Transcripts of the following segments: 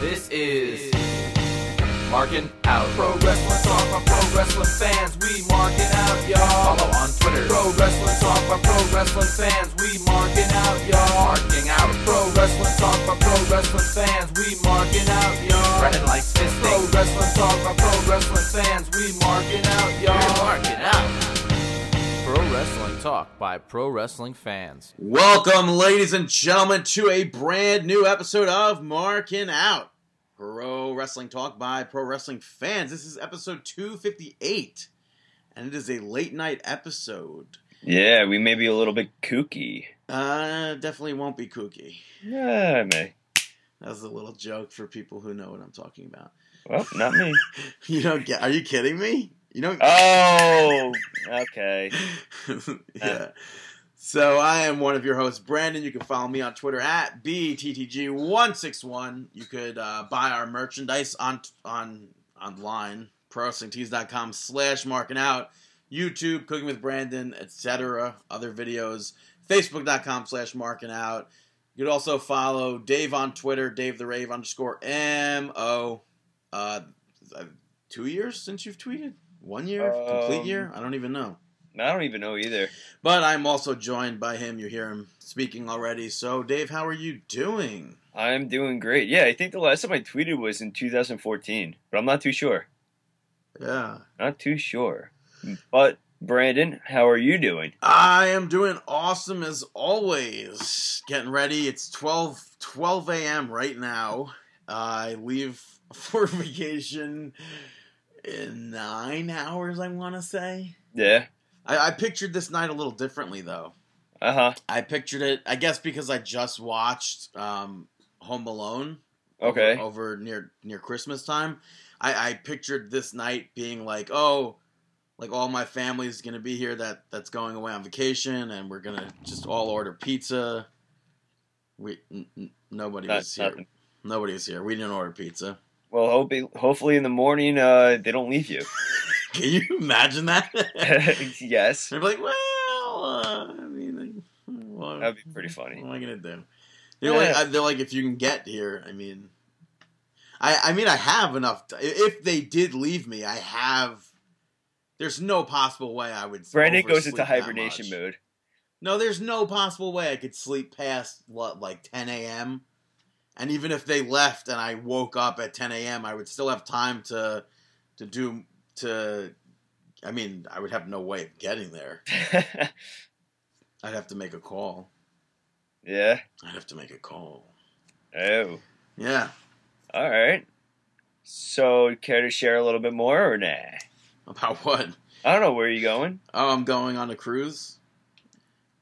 This is Marking Out. Pro Wrestling Talk by Pro Wrestling fans. We marking out, y'all. Follow on Twitter. Pro Wrestling Talk by Pro Wrestling fans. We marking out, y'all. Marking out. Pro Wrestling Talk by Pro Wrestling fans. We marking out, y'all. Brennan likes fisting. Pro Wrestling Talk by Pro Wrestling fans. We marking out, y'all. We're marking out. Pro Wrestling Talk by Pro Wrestling fans. Welcome, ladies and gentlemen, to a brand new episode of Marking Out. Pro Wrestling Talk by Pro Wrestling fans. This is episode 258, and it is a late night episode. Yeah, we may be a little bit kooky. Uh, definitely won't be kooky. Yeah, I may. That was a little joke for people who know what I'm talking about. Well, not me. You don't get? Are you kidding me? You don't? Oh, okay. yeah. So I am one of your hosts, Brandon. You can follow me on Twitter at bttg161. You could uh, buy our merchandise on on online, prowrestlingtees.com slash marking out, YouTube, Cooking with Brandon, etc. Other videos, facebook.com slash marking out. You could also follow Dave on Twitter, Dave the Rave underscore M-O. Uh, two years since you've tweeted? One year? Complete Um, year? I don't even know. I don't even know either. But I'm also joined by him. You hear him speaking already. So, Dave, how are you doing? I'm doing great. Yeah, I think the last time I tweeted was in 2014, but I'm not too sure. Yeah. Not too sure. But Brandon, how are you doing? I am doing awesome as always. Getting ready. It's 12, 12 a.m. right now. I leave for vacation nine hours, I want to say. Yeah. I, I pictured this night a little differently, though. Uh huh. I pictured it, I guess, because I just watched um, Home Alone. Okay. over, over near near Christmas time. I, I pictured this night being like, oh, like all my family's gonna be here that that's going away on vacation, and we're gonna just all order pizza. We n- n- nobody Not- was here. Nobody was here. We didn't order pizza. Well, hope, hopefully in the morning uh, they don't leave you. Can you imagine that? yes. They're like, well, uh, I mean, what, That'd be pretty funny. What am I gonna do? They're like, I- they're like, if you can get here, I mean, I, I mean, I have enough. T- if they did leave me, I have. There's no possible way I would. Brandon goes into hibernation mode. No, there's no possible way I could sleep past what, like 10 a.m. And even if they left and I woke up at 10 a.m., I would still have time to to do to. I mean, I would have no way of getting there. I'd have to make a call. yeah. I'd have to make a call. Oh. Yeah. All right. So, care to share a little bit more or nah? About what? I don't know where you going. Oh, I'm going on a cruise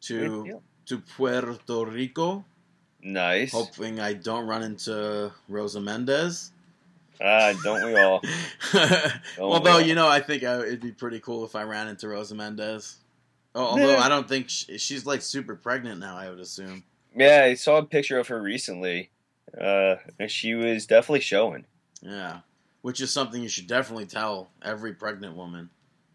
to to Puerto Rico, Nice. hoping I don't run into Rosa Mendes. Ah, don't we all? Although we you know, I think uh, it'd be pretty cool if I ran into Rosa Mendes. Oh, although I don't think she, she's like super pregnant now. I would assume. Yeah, I saw a picture of her recently. Uh, and she was definitely showing. Yeah, which is something you should definitely tell every pregnant woman.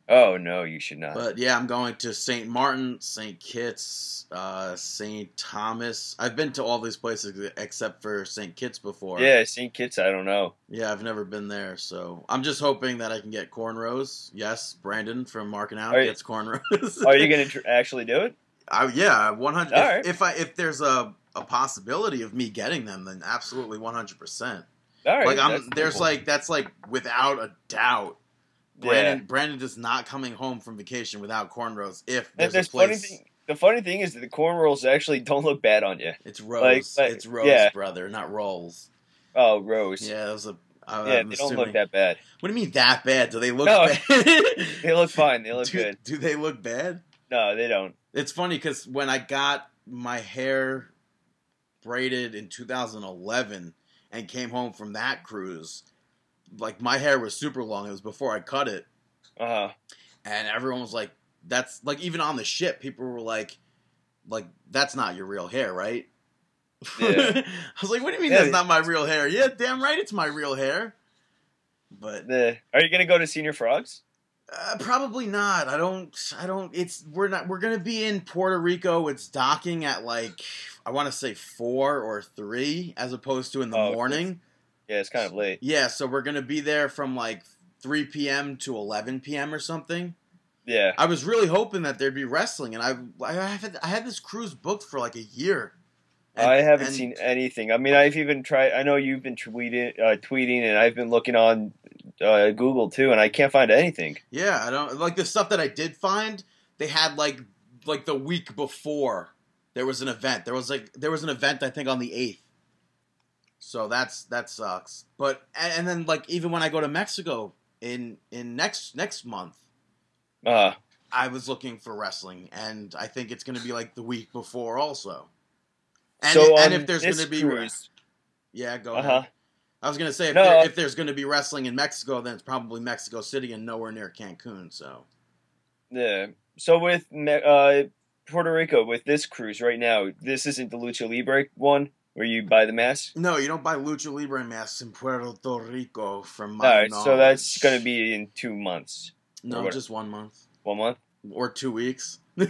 Oh no, you should not. But yeah, I'm going to St. Martin, St. Kitts, uh, St. Thomas. I've been to all these places except for St. Kitts before. yeah, St. Kitts. I don't know. Yeah, I've never been there, so I'm just hoping that I can get cornrows. Yes, Brandon from Marking Out Are you- gets cornrows. Are you gonna tr- actually do it? I, yeah, 100. All If, right. if I if there's a a possibility of me getting them, then absolutely 100. percent All right. Like I'm there's cool. like that's like without a doubt. Yeah. Brandon Brandon is not coming home from vacation without cornrows. If there's, there's a place, funny thing. The funny thing is that the corn rolls actually don't look bad on you. it's Rose. like- it's Rose, yeah. brother, not Rolls. Oh, Rose. Yeah, that was a. I, Yeah, I'm they don't look that bad. What do you mean that bad? Do they look No. bad? They look fine. They look do, good. Do they look bad? No, they don't. It's funny because when I got my hair braided in 2011 and came home from that cruise, like my hair was super long. It was before I cut it, Uh huh. and everyone was like, "That's like even on the ship, people were like, like that's not your real hair, right?" Yeah. I was like, "What do you mean Yeah. that's not my real hair?" Yeah, damn right, it's my real hair. But The are you gonna go to Señor Frogs? Uh, probably not. I don't. I don't. It's we're not. We're gonna be in Puerto Rico. It's docking at like I want to say four or three, as opposed to in the Oh, morning. Yeah, it's kind of late. Yeah, so we're gonna be there from like 3 p.m. to 11 p.m. or something. Yeah. I was really hoping that there'd be wrestling, and I I had I had this cruise booked for like a year. And- I haven't and- seen anything. I mean, I've even tried. I know you've been tweeting, uh, tweeting, and I've been looking on uh, Google too, and I can't find anything. Yeah, I don't like the stuff that I did find. They had like like the week before there was an event. There was like there was an event I think on the eighth. So that's that sucks. But and, then like even when I go to Mexico in in next next month, Uh, I was looking for wrestling, and I think it's going to be like the week before also. And, so and if there's going to be cruise, yeah, go uh ahead. I was gonna say if, No. there, if there's gonna be wrestling in Mexico, then it's probably Mexico City and nowhere near Cancun. So Yeah. So with Me- uh, Puerto Rico, with this cruise right now, this isn't the Lucha Libre one where you buy the mask. no, you don't buy lucha libre masks in Puerto Rico. From All my right, so that's going to be in two months, no, just one month one month. or two weeks. right.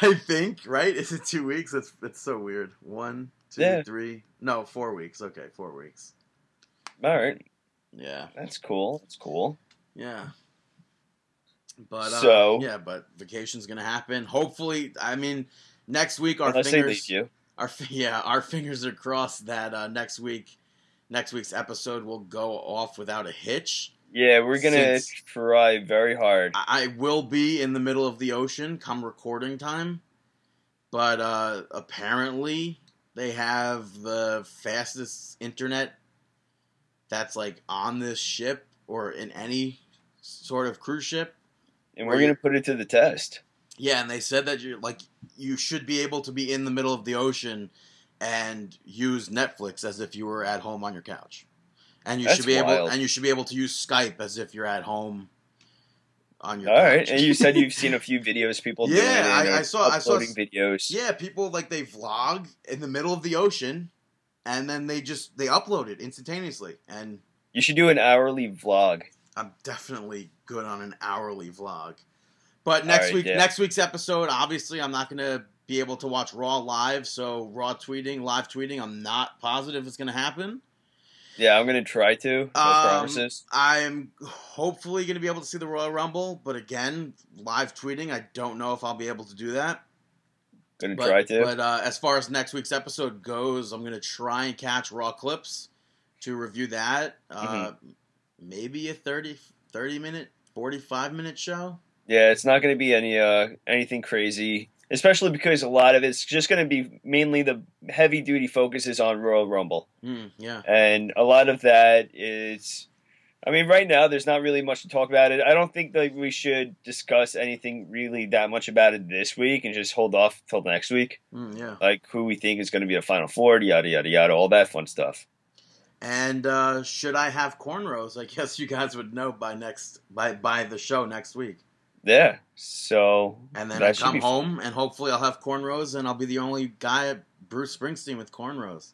I think right. Is it two weeks? It's it's so weird. One, two, Yeah. three. No, four weeks. Okay, four weeks. All right, Yeah, that's cool. That's cool. yeah. But uh, So- yeah, but vacation's gonna happen. Hopefully, I mean, next week our fingers. They leave you. Our yeah, our fingers are crossed that uh, next week, next week's episode will go off without a hitch. Yeah, we're gonna Since- try very hard. I, I will be in the middle of the ocean come recording time, but uh, apparently they have the fastest internet that's like on this ship or in any sort of cruise ship. and we're gonna put it to the test. Yeah, and they said that you like you should be able to be in the middle of the ocean and use Netflix as if you were at home on your couch. And you That's should be able and you should be able to use Skype as if you're at home on your All right, couch. and you said you've seen a few videos people doing. Yeah, and I- I saw- I saw videos. Yeah, people like they vlog in the middle of the ocean and then they just they upload it instantaneously and You should do an hourly vlog. I'm definitely good on an hourly vlog. But next Alright, week, yeah. next week's episode, obviously, I'm not gonna be able to watch Raw live. So Raw tweeting, live tweeting, I'm not positive it's gonna happen. Yeah, I'm gonna try to. No Um, promises. I'm hopefully gonna be able to see the Royal Rumble, but again, live tweeting, I don't know if I'll be able to do that. Gonna But, try to. But uh, as far as next week's episode goes, I'm gonna try and catch Raw clips to review that. Uh, Mm-hmm. Maybe a 30, 30 minute, 45 minute show. Yeah, it's not going to be any uh anything crazy, especially because a lot of it's just going to be mainly the heavy duty focus is on Royal Rumble, Mm, yeah. and a lot of that is. I mean, right now there's not really much to talk about it. I don't think that we should discuss anything really that much about it this week and just hold off till next week. Mm, yeah. Like who we think is going to be a Final Four, yada yada yada, all that fun stuff. And uh, should I have cornrows? I guess you guys would know by next by by the show next week. Yeah. So And then I come be home and hopefully I'll have cornrows and I'll be the only guy at Bruce Springsteen with cornrows,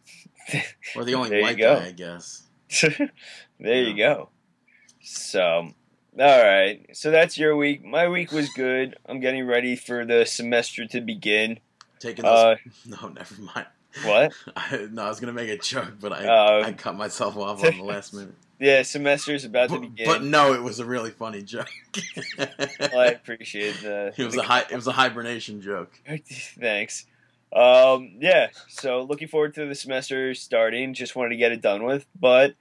or the only white guy, I guess. there you go. So, all right. So that's your week. My week was good. I'm getting ready for the semester to begin. Taking those. Uh, no, never mind. what? I, no, I was gonna make a joke, but I Uh, I cut myself off on the last minute. Yeah, semester's about to begin. but no, it was a really funny joke. Well, I appreciate the. it was a hi- it was a hibernation joke. Thanks. Um, yeah, so looking forward to the semester starting. Just wanted to get it done with, but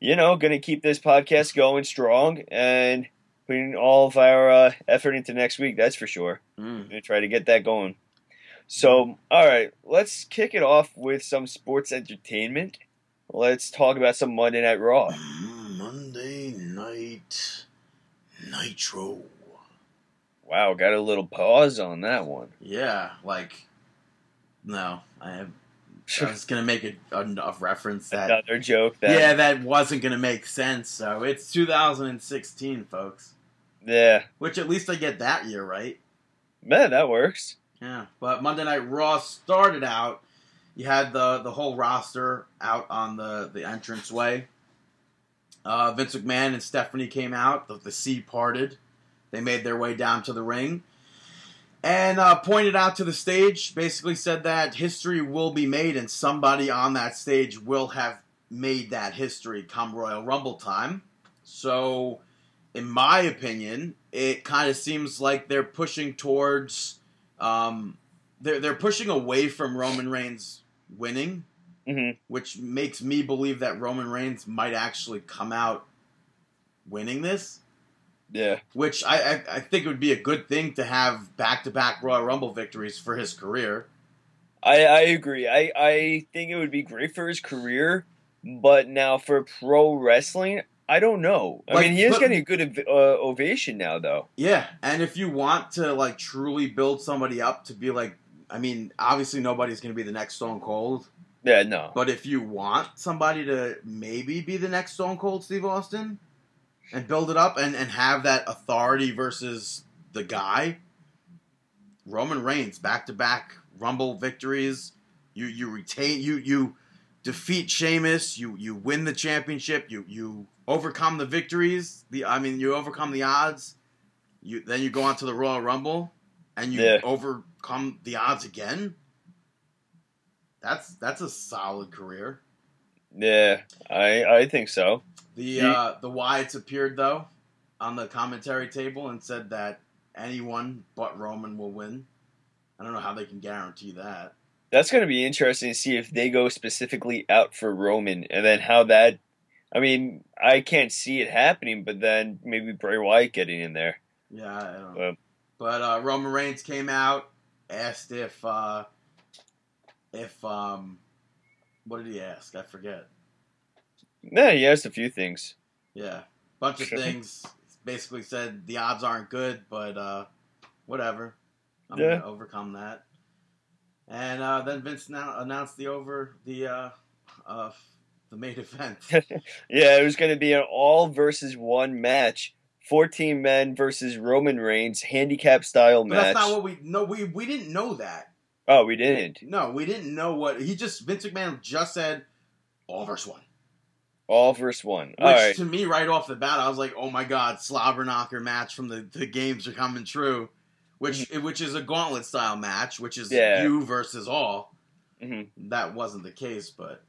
you know, gonna keep this podcast going strong and putting all of our uh, effort into next week. That's for sure. Mm. gonna try to get that going. So, all right, let's kick it off with some sports entertainment. Let's talk about some Monday Night Raw. Monday night nitro. Wow, got a little pause on that one. Yeah, like no, I have. I was gonna make a, a, a reference that Another joke. That, yeah, that wasn't gonna make sense. So it's 2016, folks. yeah, Which at least I get that year right. man, that works. Yeah, but Monday Night Raw started out. You had the the whole roster out on the the entranceway. Uh, Vince McMahon and Stephanie came out. The, the sea parted. They made their way down to the ring and uh, pointed out to the stage. Basically said that history will be made, and somebody on that stage will have made that history come Royal Rumble time. So, in my opinion, it kind of seems like they're pushing towards, um, they're they're pushing away from Roman Reigns winning, hmm which makes me believe that Roman Reigns might actually come out winning this. Yeah. Which I, I, I think it would be a good thing to have back to back Royal Rumble victories for his career. I, I agree. I, I think it would be great for his career, but now for pro wrestling, I don't know. I Like, mean, he is but- getting a good uh, ovation now, though. Yeah, and if you want to like truly build somebody up to be like, I mean, obviously nobody's going to be the next Stone Cold, Yeah, no. but if you want somebody to maybe be the next Stone Cold Steve Austin and build it up and, and have that authority versus the guy, Roman Reigns back to back Rumble victories, you you retain you you defeat Sheamus, you you win the championship, you you overcome the victories, the I mean you overcome the odds. You then you go on to the Royal Rumble and you Yeah. Overcome the odds again. That's that's a solid career. Yeah, I, I think so. The uh, the Wyatts appeared though on the commentary table and said that anyone but Roman will win. I don't know how they can guarantee that. That's going to be interesting to see if they go specifically out for Roman and then how that. I mean, I can't see it happening, but then maybe Bray Wyatt getting in there. Yeah, I don't know. Well- but uh, Roman Reigns came out, asked if uh, if um, what did he ask? I forget. Yeah, he asked a few things. Yeah, bunch of things. Basically said the odds aren't good, but uh, whatever. I'm Yeah. gonna overcome that. And uh, then Vince now announced the over the uh, uh, the main event. Yeah, it was going to be an all versus one match. 14 men versus Roman Reigns, handicap style But match. that's not what we no we we didn't know that. oh, we didn't. No, we didn't know what he just Vince McMahon just said all versus one. All versus one. Which right. to me, right off the bat, I was like, "Oh my god, slobber knocker match from the, the games are coming true," which which is a gauntlet style match, which is Mm-hmm. Yeah. you versus all. hmm That wasn't the case, but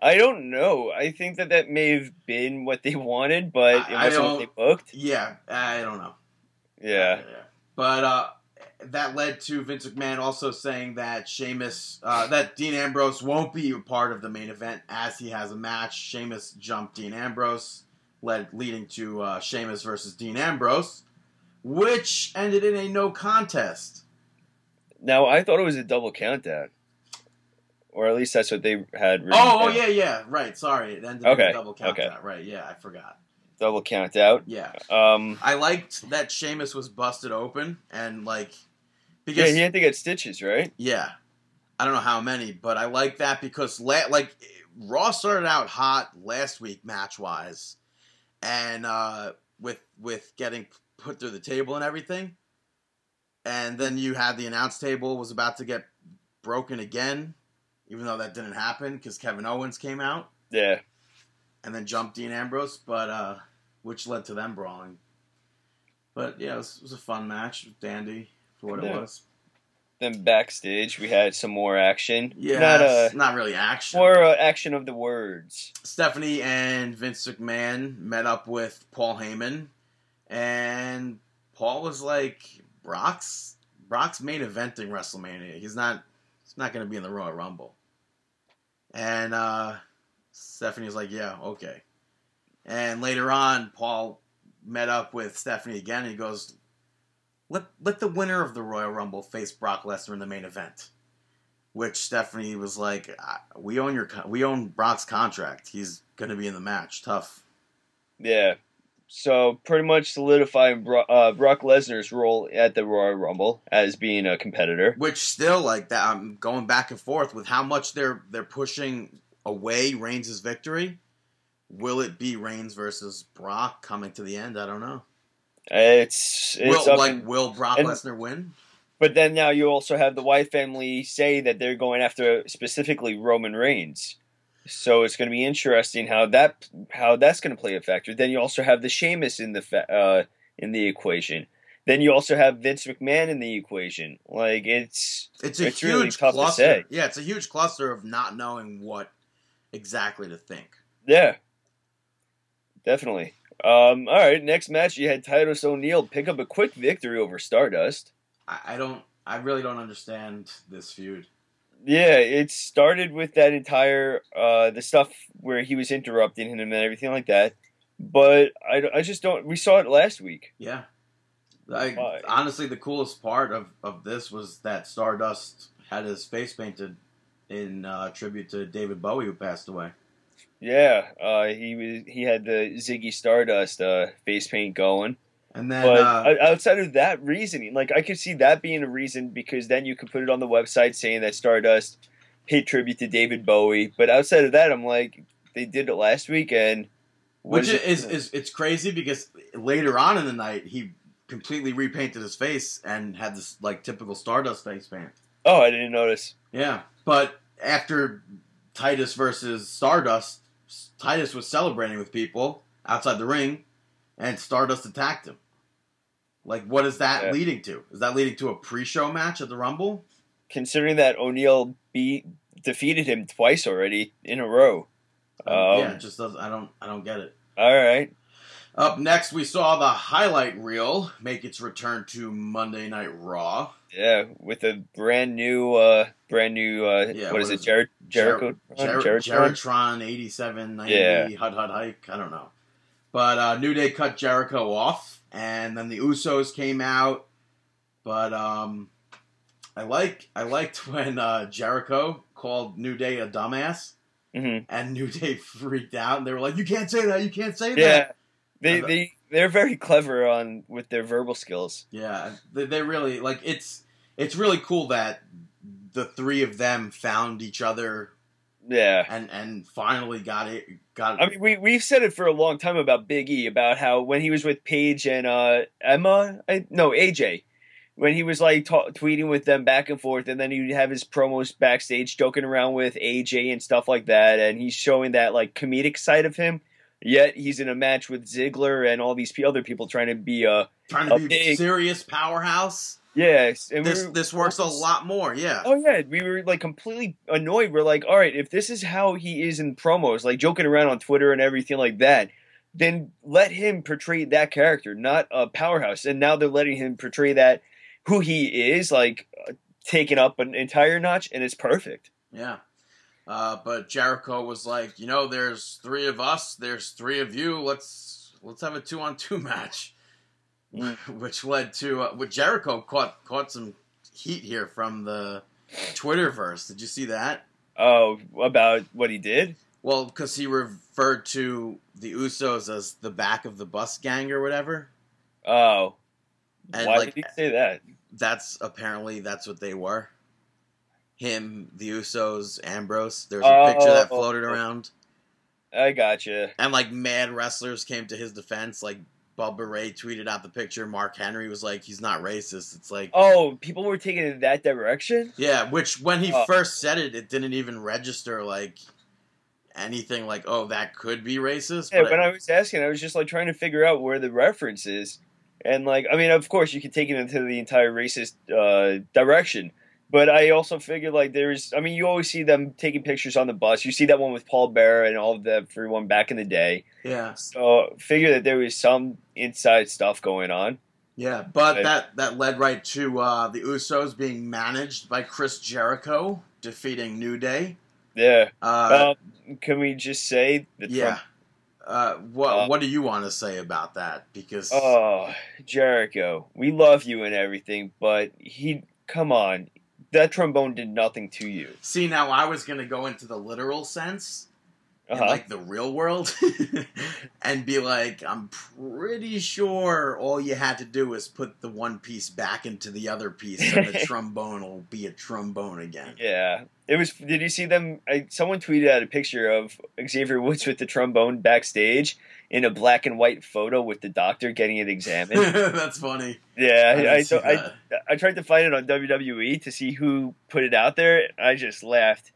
I don't know. I think that that may have been what they wanted, but it I- wasn't what they booked. yeah, I don't know. Yeah. But uh, that led to Vince McMahon also saying that Sheamus, uh, that Dean Ambrose won't be a part of the main event as he has a match. Sheamus jumped Dean Ambrose, led leading to uh, Sheamus versus Dean Ambrose, which ended in a no contest. Now, I thought it was a double countdown. Or at least that's what they had written Oh, oh yeah, yeah, right. Sorry, it ended Okay, double count. okay. out. Right, yeah, I forgot. Double count out. Yeah, Um, I liked that Sheamus was busted open and like yeah, because he had to get stitches, right? Yeah, I don't know how many, but I like that because la- like Raw started out hot last week match wise, and uh, with with getting put through the table and everything, and then you had the announce table was about to get broken again, even though that didn't happen because Kevin Owens came out Yeah. and then jumped Dean Ambrose, but uh, which led to them brawling. But yeah, it was, it was a fun match, dandy for what Yeah. it was. Then backstage, we had some more action. Yeah, Not uh, not really action. more uh, action of the words. Stephanie and Vince McMahon met up with Paul Heyman, and Paul was like, "Brock's Brock's main eventing WrestleMania. He's not he's not going to be in the Royal Rumble." And uh, Stephanie was like, "Yeah, okay." And later on, Paul met up with Stephanie again, and he goes, "Let let the winner of the Royal Rumble face Brock Lesnar in the main event." Which Stephanie was like, "We own your we own Brock's contract. He's going to be in the match. Tough." Yeah. So pretty much solidifying Bro- uh, Brock Lesnar's role at the Royal Rumble as being a competitor. Which still like that. I'm going back and forth with how much they're they're pushing away Reigns' victory. Will it be Reigns versus Brock coming to the end? I don't know. It's it's will like in- will Brock and- Lesnar win? but then now you also have the Wyatt family say that they're going after specifically Roman Reigns. So it's going to be interesting how that how that's going to play a factor. Then you also have the Sheamus in the fa- uh, in the equation. Then you also have Vince McMahon in the equation. Like it's It's a It's huge really tough to cluster. say. Yeah, it's a huge cluster of not knowing what exactly to think. Yeah, definitely. Um, all right, next match you had Titus O'Neil pick up a quick victory over Stardust. I, I don't. I really don't understand this feud. Yeah, it started with that entire uh, the stuff where he was interrupting him and everything like that. But I, I just don't. We saw it last week. Yeah. I, Why? honestly, the coolest part of, of this was that Stardust had his face painted in uh, tribute to David Bowie, who passed away. Yeah, uh, he was he had the Ziggy Stardust uh, face paint going. And then, But uh, outside of that reasoning, like I could see that being a reason because then you could put it on the website saying that Stardust paid tribute to David Bowie. But outside of that, I'm like, they did it last weekend. which is is, is it's crazy because later on in the night he completely repainted his face and had this like typical Stardust face paint. oh, I didn't notice. Yeah, but after Titus versus Stardust, Titus was celebrating with people outside the ring, and Stardust attacked him. Like, what is that Yeah. leading to? Is that leading to a pre-show match at the Rumble? Considering that O'Neil beat defeated him twice already in a row. Um, yeah, it just does. I don't. I don't get it. All right. Up next, we saw the highlight reel make its return to Monday Night Raw. Yeah, with a brand new, uh, brand new, uh, Yeah, what is what it, is Jer- Jericho? Jer- Jericho? Jeritron 8790 Yeah. Hud Hud Hike. I don't know. But uh, New Day cut Jericho off, and then the Usos came out. But um, I like I liked when uh, Jericho called New Day a dumbass, hmm and New Day freaked out, and they were like, "You can't say that! You can't say that!" Yeah, they And- they they're very clever on with their verbal skills. Yeah, they, they really like it's it's really cool that the three of them found each other Yeah. and and finally got it got I mean, we we've said it for a long time about Big E about how when he was with Paige and uh, Emma, I, no AJ, when he was like ta- tweeting with them back and forth, and then he'd have his promos backstage, joking around with AJ and stuff like that, and he's showing that like comedic side of him. Yet he's in a match with Ziggler and all these pe- other people trying to be uh trying to a be big- serious powerhouse. Yes, and we This were- this works a lot more. Yeah, Oh yeah, we were like completely annoyed. We're like, all right, if this is how he is in promos, like joking around on Twitter and everything like that, then let him portray that character, not a powerhouse. And now they're letting him portray that who he is, like uh, taking up an entire notch, and it's perfect. yeah. Uh, but Jericho was like, you know, there's three of us, there's three of you. Let's let's have a two on two match. which led to uh, with Jericho caught caught some heat here from the Twitterverse. Did you see that? Oh, about what he did? Well, because he referred to the Usos as the back of the bus gang or whatever. Oh, And, why like, did he say that? That's apparently that's what they were. Him, the Usos, Ambrose. There's a picture that Oh. floated around, I gotcha. and like mad wrestlers came to his defense. Like Bubba Ray tweeted out the picture. Mark Henry was like, "He's not racist." It's like, Oh, people were taking it in that direction. yeah. Which when he Oh. first said it, it didn't even register like anything like, "Oh, that could be racist." Yeah, But when I was asking, I was just like trying to figure out where the reference is, and like, I mean, of course, you could take it into the entire racist uh, direction, but I also figured like there's, I mean, you always see them taking pictures on the bus. You see that one with Paul Bearer and all of that everyone back in the day. yeah, So figure that there was some inside stuff going on. Yeah, but Right. that that led right to uh, the Usos being managed by Chris Jericho defeating New Day. Yeah. Uh, um, can we just say that? yeah. Uh, what Uh, what do you want to say about that? Because Oh, Jericho, we love you and everything, but he, come on, that trombone did nothing to you. see now I was gonna go into the literal sense Uh-huh. like the real world and be like, I'm pretty sure all you had to do was put the one piece back into the other piece, and the trombone will be a trombone again. Yeah, it was. Did you see them? I, someone tweeted out a picture of Xavier Woods with the trombone backstage in a black and white photo with the doctor getting it examined. That's funny. yeah, I, I, I, that. I tried to find it on WWE to see who put it out there. I just laughed.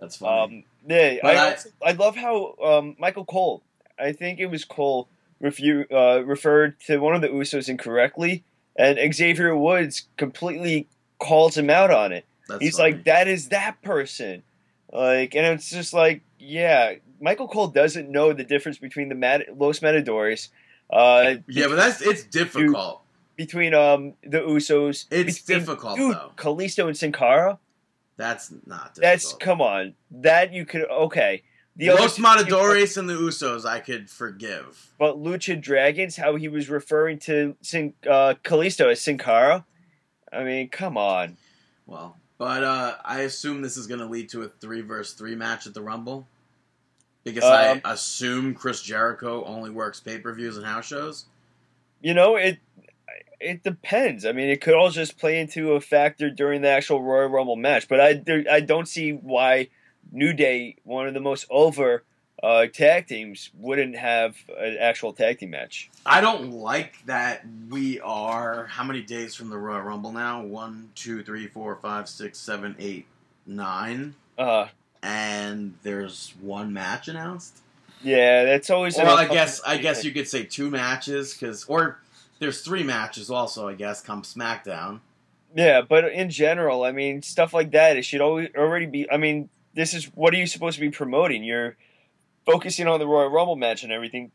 That's funny. Um, yeah, I, I- I love how um, Michael Cole. I think it was Cole refu- uh, referred to one of the Usos incorrectly, and Xavier Woods completely calls him out on it. That's He's funny. like, that is that person. Like, and it's just like, yeah, Michael Cole doesn't know the difference between the Mat- Los Matadores. Uh, Yeah, but that's it's difficult. Between um the Usos. It's between- difficult, dude, though. Kalisto and Sin Cara. That's not difficult. That's come on. That you could okay. The Los Matadores and the Usos, I could forgive. but Lucha Dragons, how he was referring to Sin, uh, Kalisto as Sin Cara. I mean, come on. Well, but uh, I assume this is going to lead to a three versus three match at the Rumble. Because Um, I assume Chris Jericho only works pay per views and house shows. You know it. It depends. I mean, it could all just play into a factor during the actual Royal Rumble match, but I there, I don't see why New Day, one of the most over uh, tag teams, wouldn't have an actual tag team match. I don't like that we are how many days from the Royal Rumble now? One, two, three, four, five, six, seven, eight, nine, Uh, and there's one match announced. yeah, that's always. Well, I guess I guess you could say two matches because or there's three matches also. I guess come SmackDown. Yeah, but in general, I mean, stuff like that, it should always already be. I mean, this is what are you supposed to be promoting? You're focusing on the Royal Rumble match and everything,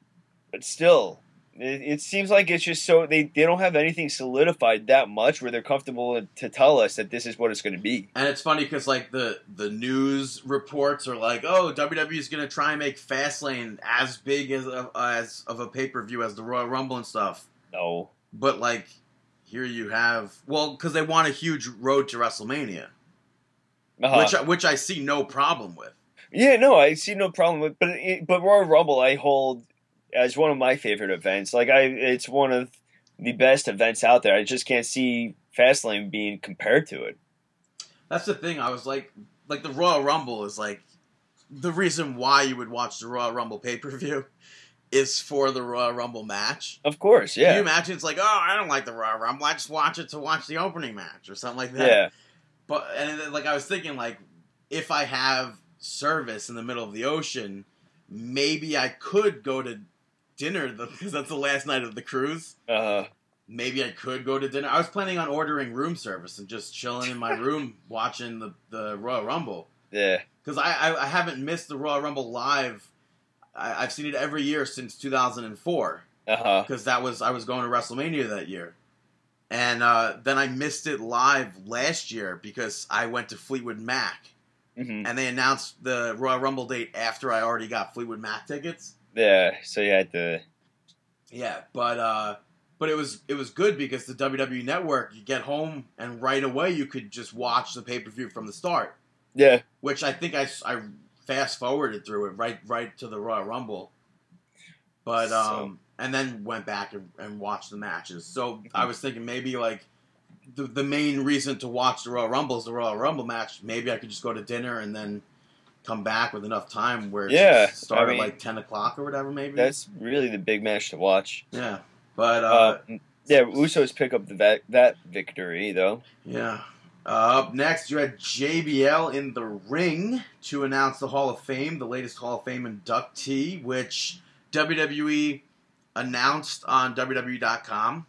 but still, it, it seems like it's just so they, they don't have anything solidified that much where they're comfortable to tell us that this is what it's going to be. And it's funny because like the the news reports are like, oh, WWE is gonna try and make Fastlane as big as a, as of a pay per view as the Royal Rumble and stuff. No, But like, here you have well, because they want a huge road to WrestleMania, uh-huh. which I- which I see no problem with. yeah, no, I see no problem with, but it, but Royal Rumble I hold as one of my favorite events. Like I, it's one of the best events out there. I just can't see Fastlane being compared to it. That's the thing. I was like, like the Royal Rumble is like the reason why you would watch the Royal Rumble pay per view is for the Royal Rumble match. Of course, yeah. Can you imagine? It's like, oh, I don't like the Royal Rumble. I just watch it to watch the opening match or something like that. Yeah, But and then, like I was thinking, like if I have service in the middle of the ocean, maybe I could go to dinner because that's the last night of the cruise. uh, Maybe I could go to dinner. I was planning on ordering room service and just chilling in my room watching the the Royal Rumble yeah, because I, I I haven't missed the Royal Rumble live. I, I've seen it every year since 2004 uh huh. because that was I was going to WrestleMania that year, and uh, then I missed it live last year because I went to Fleetwood Mac, hmm and they announced the Royal Rumble date after I already got Fleetwood Mac tickets. Yeah, so you had to. Yeah, but uh, but it was it was good because the WWE Network, you get home and right away you could just watch the pay per view from the start, Yeah, which I think I, I fast forwarded through it right right to the Royal Rumble, but So- um and then went back and, and watched the matches. So I was thinking maybe like the the main reason to watch the Royal Rumble is the Royal Rumble match. Maybe I could just go to dinner and then come back with enough time where Yeah, start I mean- at like ten o'clock or whatever. Maybe that's really the big match to watch. yeah, but uh, Uh, yeah, Usos pick up the that victory though. Yeah. Uh, up next, you had JBL in the ring to announce the Hall of Fame, the latest Hall of Fame inductee, which WWE announced on WWE.com.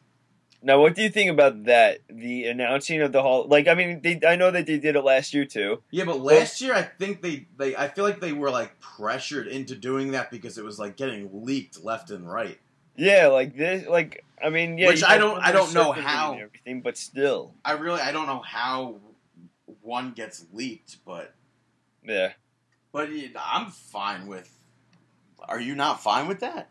Now, what do you think about that? The announcing of the hall, like, I mean, they, I know that they did it last year too. Yeah, but last year I think they, they I feel like they were like pressured into doing that because it was like getting leaked left and right. Yeah, like this, like, I mean, yeah. Which I don't- I don't know how. everything, but still, I really I don't know how one gets leaked, but yeah. but I'm fine with. Are you not fine with that?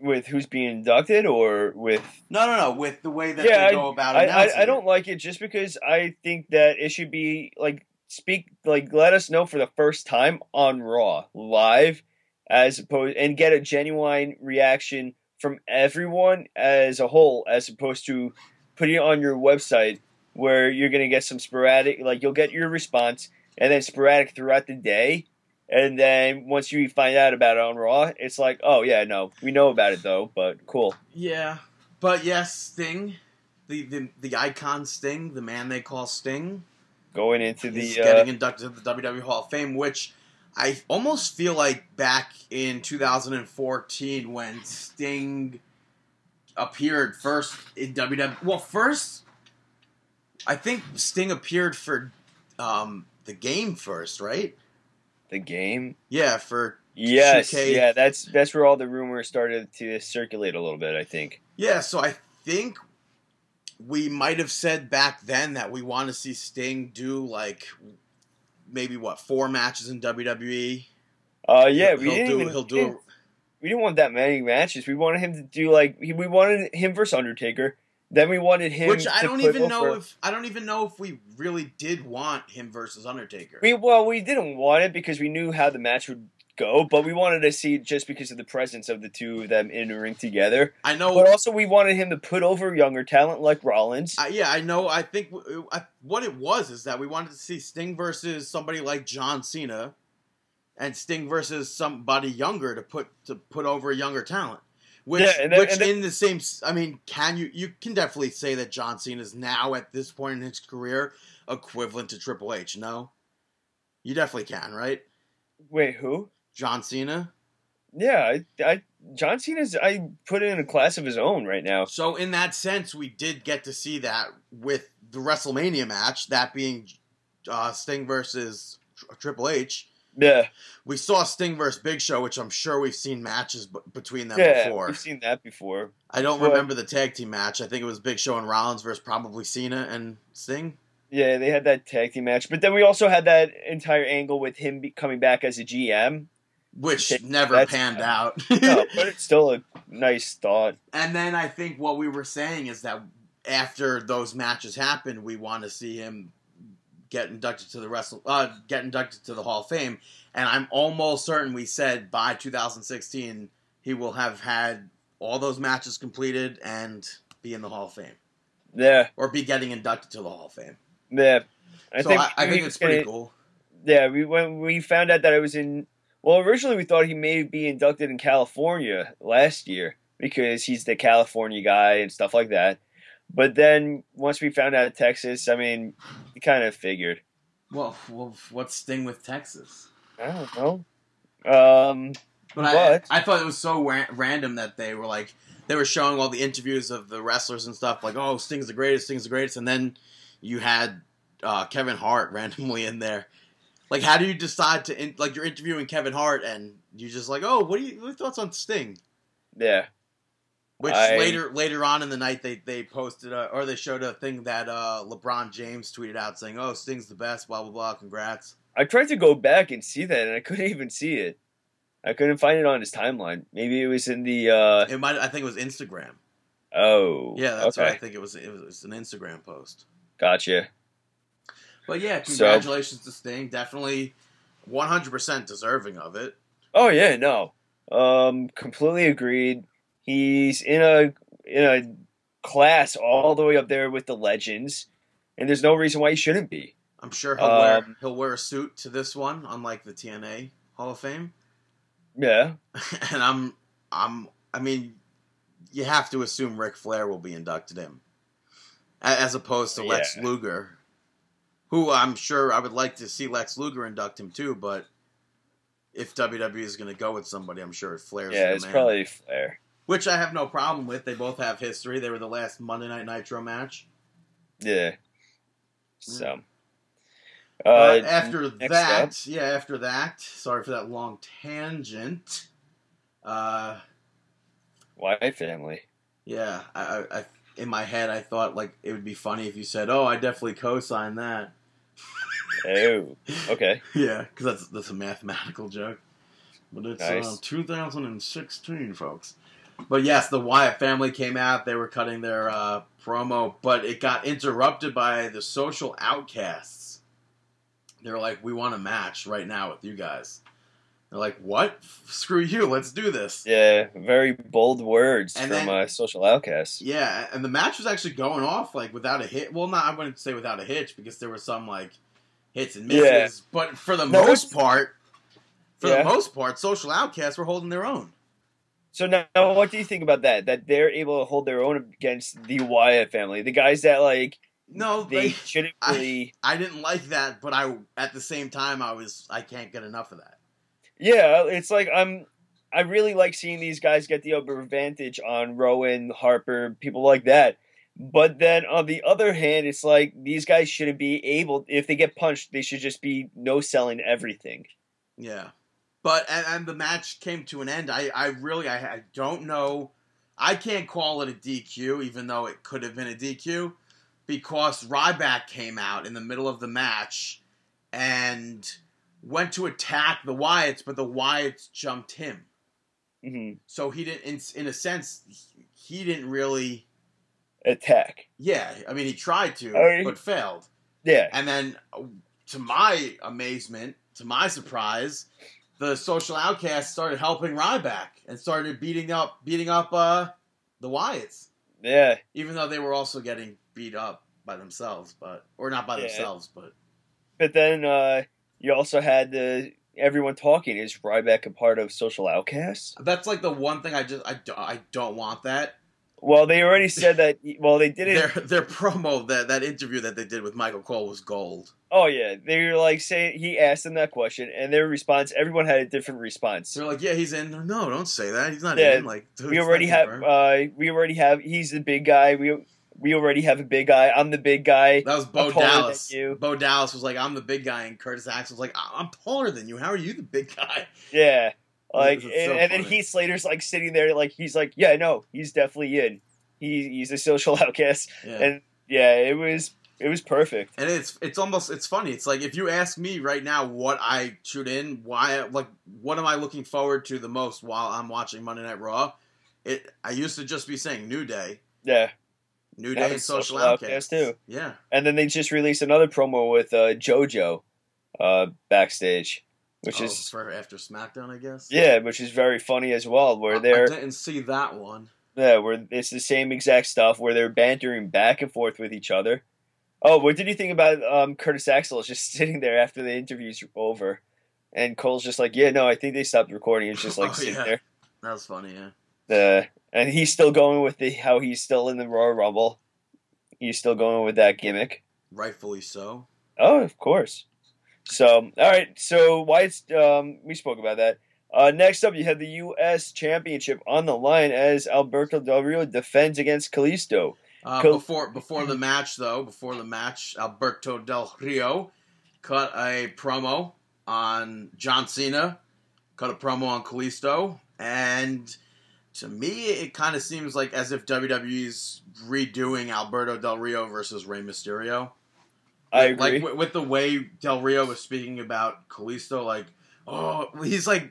With who's being inducted or with No, no, no. With the way that Yeah, they go about I, announcing I, I don't like it just because I think that it should be like speak like let us know for the first time on Raw live as opposed and get a genuine reaction from everyone as a whole as opposed to putting it on your website where you're gonna get some sporadic like you'll get your response and then sporadic throughout the day and then once you find out about it on Raw, it's like, oh yeah, no, we know about it though, but cool. Yeah, but yes, Sting, the, the the icon Sting, the man they call Sting, Going into the uh, getting inducted to the WWE Hall of Fame, which I almost feel like back in 2014 when Sting appeared first in WWE. Well, first, I think Sting appeared for um, the game first, right? the game. Yeah, for Yes, Shuke- yeah, that's that's where all the rumors started to circulate a little bit. I think. Yeah, so I think we might have said back then that we want to see Sting do like maybe what four matches in WWE. Uh, yeah, we didn't do. even, he'll we do. didn't, we didn't want that many matches. We wanted him to do like we wanted him versus Undertaker. Then we wanted him, Which I to don't even know if I don't even know if we really did want him versus Undertaker. we well we didn't want it because we knew how the match would go, but we wanted to see just because of the presence of the two of them in the ring together. I know. But also we wanted him to put over younger talent like Rollins. I, yeah, I know. I think I, what it was is that we wanted to see Sting versus somebody like John Cena, and Sting versus somebody younger to put to put over a younger talent. Which, Yeah, and then- which and then- in the same, I mean, can you you can definitely say that John Cena is now at this point in his career equivalent to Triple H? No, you definitely can, right? Wait, who? John Cena. Yeah, I, I John Cena's I put in a class of his own right now. So in that sense, we did get to see that with the WrestleMania match, that being uh, Sting versus Triple H. Yeah, We saw Sting versus Big Show, which I'm sure we've seen matches b- between them yeah, before. we've seen that before. I don't but- remember the tag team match. I think it was Big Show and Rollins versus probably Cena and Sting. Yeah, they had that tag team match, but then we also had that entire angle with him be- coming back as a GM. Which Okay, never panned out. No, but it's still a nice thought. And then I think what we were saying is that after those matches happened, we want to see him get inducted to the wrestle, uh, get inducted to the Hall of Fame. And I'm almost certain we said by 2016 he will have had all those matches completed and be in the Hall of Fame Yeah, or be getting inducted to the Hall of Fame. yeah. I so think I, I think it's pretty it- cool. Yeah, we when we found out that it was in. Well, originally we thought he may be inducted in California last year because he's the California guy and stuff like that. But then once we found out Texas, I mean, we kind of figured. Well, well, what's Sting with Texas? I don't know. Um, But, But- I, I thought it was so ra- random that they were like they were showing all the interviews of the wrestlers and stuff like oh Sting's the greatest Sting's the greatest and then you had uh, Kevin Hart randomly in there like how do you decide to in, like you're interviewing Kevin Hart and you're just like oh what do you what are your thoughts on Sting yeah, which I- later later on in the night they they posted a, or they showed a thing that uh, LeBron James tweeted out saying oh Sting's the best blah blah blah congrats I tried to go back and see that, and I couldn't even see it. I couldn't find it on his timeline. Maybe it was in the. uh it might I think it was Instagram Oh, yeah that's okay. what I think it was it was, it was an Instagram post. Gotcha. But yeah, So- congratulations to Sting. Definitely 100% deserving of it. Oh yeah, no. Um, completely agreed. He's in a in a class all the way up there with the legends, and there's no reason why he shouldn't be. I'm sure he'll wear Um, he'll wear a suit to this one, unlike the TNA Hall of Fame. Yeah, and I'm I'm I mean, you have to assume Ric Flair will be inducted in, as opposed to Lex Yeah. Luger, who I'm sure I would like to see Lex Luger induct him too. But if WWE is going to go with somebody, I'm sure it Flair's yeah, it's man. probably Flair. which I have no problem with. They both have history. They were the last Monday Night Nitro match. Yeah. So. Uh, Uh, after that, up. yeah, after that, sorry for that long tangent. Uh, Wyatt family. yeah, I, I, in my head, I thought like it would be funny if you said, "Oh, I definitely co-signed that." Oh, okay. Yeah, because that's that's a mathematical joke. But it's Nice. uh, 2016, folks. But yes, the Wyatt family came out. They were cutting their uh, promo, but it got interrupted by the social outcasts. They're like, "We want a match right now with you guys." They're like, "What? Screw you! Let's do this." Yeah, very bold words And from then- uh, social Outcast. Yeah, and the match was actually going off like without a hit. Well, not I wouldn't say without a hitch because there were some like hits and misses, Yeah. but for the No, most part, for Yeah. the most part, social outcasts were holding their own. So now, what do you think about that? That they're able to hold their own against the Wyatt family, the guys that like No, they they. shouldn't I- really. I didn't like that, but I at the same time I was I can't get enough of that. Yeah, it's like I'm. I really like seeing these guys get the upper advantage on Rowan, Harper, people like that. But then on the other hand, it's like these guys shouldn't be able. If they get punched, they should just be no selling everything. Yeah, But and, and the match came to an end. I, I really I, I don't know. I can't call it a DQ, even though it could have been a DQ, because Ryback came out in the middle of the match and went to attack the Wyatts, but the Wyatts jumped him. hmm So he didn't. In, in a sense, he didn't really. Attack. Yeah, I mean, he tried to, Oh, he- but failed. Yeah. And then, uh, to my amazement, to my surprise, the social outcasts started helping Ryback and started beating up beating up uh, the Wyatts, Yeah. even though they were also getting beat up by themselves, but or not by Yeah. themselves, but But then uh, you also had the everyone talking. Is Ryback a part of Social Outcasts? that's like the one thing I just I, don't, I don't want that. Well, they already said that. Well, they did it. Their their promo that that interview that they did with Michael Cole was gold. Oh yeah, they were like saying he asked them that question, and their response. Everyone had a different response. They're like, yeah, he's in. No, don't say that. He's not Yeah, in. Like we already have. Uh, we already have. He's the big guy. We we already have a big guy. I'm the big guy. That was Bo I'm Dallas. Bo Dallas was like, "I'm the big guy," and Curtis Axel was like, "I- "I'm taller than you. How are you the big guy?" Yeah. Like, This and, so and then. Heath Slater's like sitting there, like he's like, yeah, no, he's definitely in. He, he's a social outcast, Yeah. and yeah, it was it was perfect. And it's it's almost it's funny. It's like if you ask me right now what I shoot in, why like what am I looking forward to the most while I'm watching Monday Night Raw? It I used to just be saying New Day, Yeah, New Day, and Social, Outcast, too. Yeah, and then they just released another promo with uh, JoJo uh, backstage, which Oh, is for after SmackDown, I guess. yeah, which is very funny as well. Where I- they're I didn't see that one. Yeah, where it's the same exact stuff where they're bantering back and forth with each other. Oh, what did you think about um, Curtis Axel just sitting there after the interview's over? And Cole's just like, yeah, no, I think they stopped recording. It's just like Oh, sitting yeah. there. That was funny. Yeah. The and he's still going with the how he's still in the Royal Rumble. He's still going with that gimmick. Rightfully so. Oh, of course. So, all right. So, Wyatts um, we spoke about that. Uh, next up, you have the U.S. Championship on the line as Alberto Del Rio defends against Kalisto. Uh, Cool. Before before the match, though, before the match, Alberto Del Rio cut a promo on John Cena, cut a promo on Kalisto, and to me, it kind of seems like as if WWE's redoing Alberto Del Rio versus Rey Mysterio. I agree. Like with, with the way Del Rio was speaking about Kalisto, like, oh, he's like.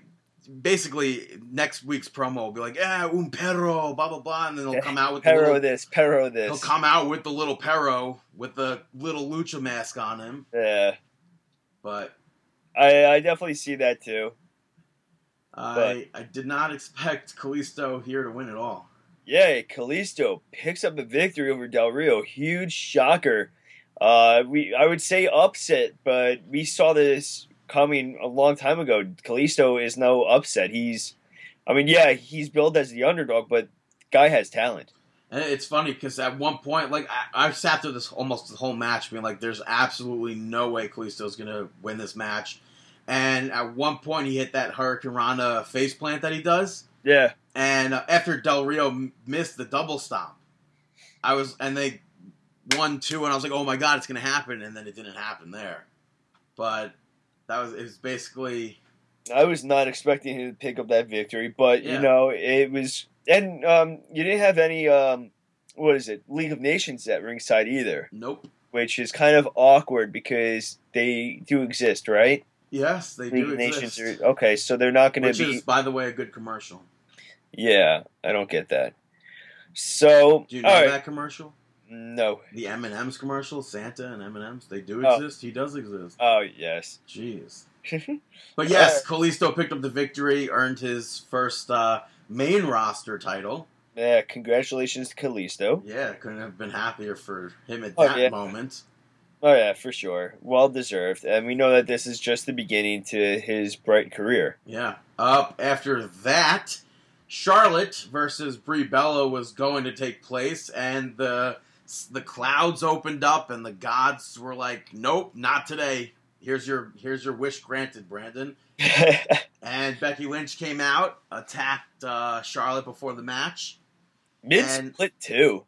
Basically, next week's promo will be like, "Yeah, un perro, blah blah blah," and then he'll come out with the Pero little, this, pero He'll come out with the little Perro with the little lucha mask on him, Yeah, but I, I definitely see that too. I I did not expect Kalisto here to win at all. Yeah, Kalisto picks up the victory over Del Rio. Huge shocker. Uh, we I would say upset, but we saw this coming a long time ago. Kalisto is no upset. He's, I mean, yeah, he's billed as the underdog, but guy has talent. And it's funny because at one point, like I, I sat through this almost the whole match, being like, "There's absolutely no way Kalisto's gonna win this match." And at one point, he hit that hurricanrana face plant that he does, Yeah, and uh, after Del Rio m- missed the double stomp, I was and they won two, and I was like, "Oh my god, it's gonna happen!" And then it didn't happen there. But that was it was basically I was not expecting him to pick up that victory, but Yeah. you know, it was, and um, you didn't have any um, what is it, League of Nations at ringside either, nope. which is kind of awkward because they do exist, right? Yes, they League do of exist. Nations are okay, so they're not going to be. Which is, by the way, a good commercial. Yeah, I don't get that. So, Do you know right, that commercial? no. The M and M's commercial, Santa and M and M's. They do Oh. exist. He does exist. Oh yes. Jeez. But yes, Kalisto picked up the victory, earned his first uh, main roster title. yeah, congratulations to Kalisto. Yeah, couldn't have been happier for him at Oh, that yeah. moment. Oh yeah, for sure, well deserved, and we know that this is just the beginning to his bright career. Yeah. Up after that, Charlotte versus Brie Bella was going to take place, and the the clouds opened up, and the gods were like, "Nope, not today. Here's your here's your wish granted, Brandon." And Becky Lynch came out, attacked uh, Charlotte before the match. Mid split too.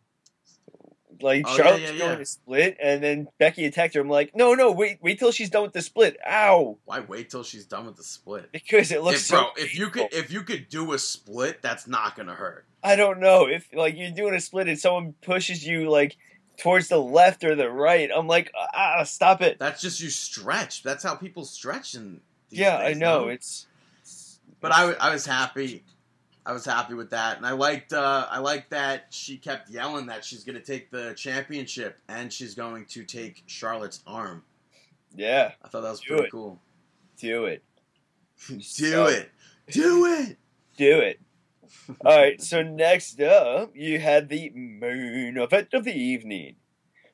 Like Oh, yeah, Charlotte's yeah, going yeah. to split, and then Becky attacked her. I'm like, no, no, wait, wait till she's done with the split. Ow! Why wait till she's done with the split? Because it looks If, so. bro, if you could if you could do a split, that's not gonna hurt. I don't know if like you're doing a split and someone pushes you like towards the left or the right. I'm like, ah, stop it. That's just you stretch. That's how people stretch And Yeah, I know no? it's. But I, I was happy. I was happy with that, and I liked uh, I liked that she kept yelling that she's going to take the championship and she's going to take Charlotte's arm. yeah, I thought that was Do pretty it. cool. do it, Do So- it, do it. do it. All right, so next up, you had the main event of the evening.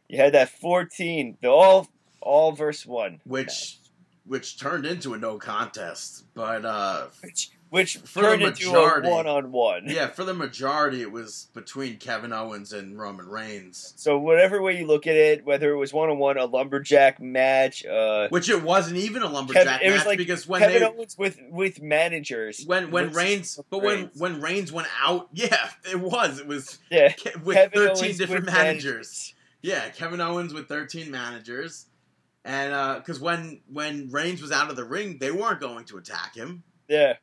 You had that 14, the all all verse one, Which which turned into a no contest, but uh, which which For turned into a one on one. yeah, for the majority, it was between Kevin Owens and Roman Reigns. So whatever way you look at it, whether it was one on one, a lumberjack match, uh, Which it wasn't even a lumberjack Kevin- it was match like because when Kevin they Owens with with managers. when when Reigns, but when Reigns. when Reigns went out, yeah, it was. It was yeah, Ke- with Kevin thirteen Owens different with managers. Yeah, Kevin Owens with thirteen managers, and because when when Reigns was out of the ring, they weren't going to attack him. Yeah,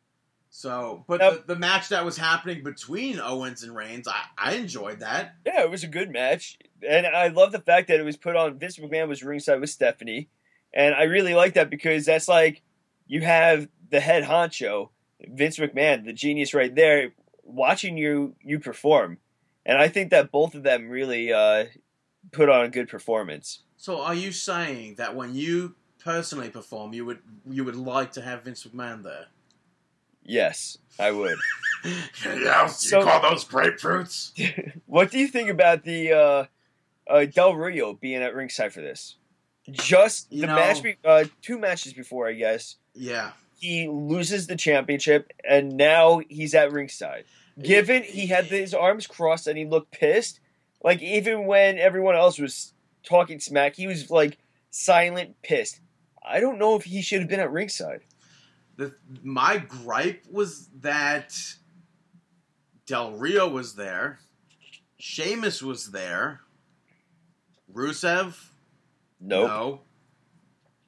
So, but Now- the, the match that was happening between Owens and Reigns, I, I enjoyed that. yeah, it was a good match, and I love the fact that it was put on. Vince McMahon was ringside with Stephanie, and I really like that because that's like you have the head honcho, Vince McMahon, the genius right there, watching you you perform, and I think that both of them really uh, put on a good performance. So, are you saying that when you personally perform, you would you would like to have Vince McMahon there? Yes, I would. yeah, So- those grapefruits? What do you think about the uh, uh, Del Rio being at ringside for this? Just You the know- match, be- uh, two matches before, I guess. Yeah, He loses the championship, and now he's at ringside. Given he had his arms crossed and he looked pissed, like even when everyone else was talking smack, he was like silent, pissed. I don't know if he should have been at ringside. The my gripe was that Del Rio was there, Sheamus was there, Rusev, Nope. no,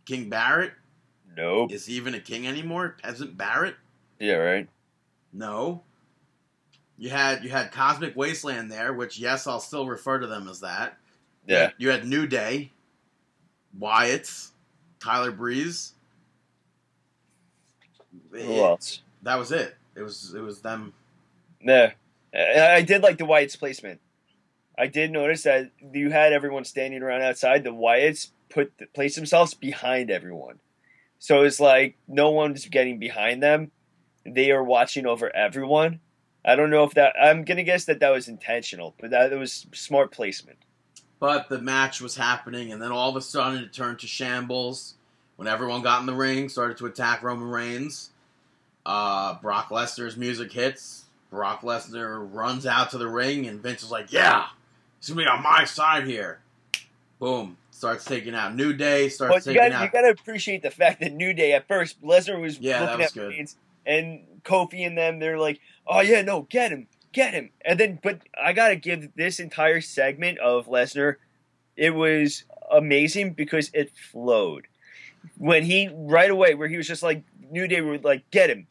King Barrett Nope. is he even a king anymore? Peasant Barrett, Yeah, right. no. You had you had Cosmic Wasteland there, which yes, I'll still refer to them as that. Yeah. you had New Day, Wyatt's, Tyler Breeze. Who else? That was it. It was it was them. Yeah, I did like the Wyatt's placement. I did notice that you had everyone standing around outside. The Wyatts put place themselves behind everyone, so it's like no one's getting behind them. They are watching over everyone. I don't know if that. I'm gonna guess that that was intentional, but that, that was smart placement. But the match was happening, and then all of a sudden it turned to shambles when everyone got in the ring, started to attack Roman Reigns. Uh, Brock Lesnar's music hits. Brock Lesnar runs out to the ring, and Vince is like, "Yeah, he's gonna be on my side here." Boom! Starts taking out New Day. Starts you taking you out. got to appreciate the fact that New Day at first Lesnar was Yeah, looking was at good. Reigns and Kofi and them. They're like, "Oh yeah, no, get him, get him." And then, but I gotta give this entire segment of Lesnar, it was amazing because it flowed. When he right away, where he was just like New Day were like, "Get him."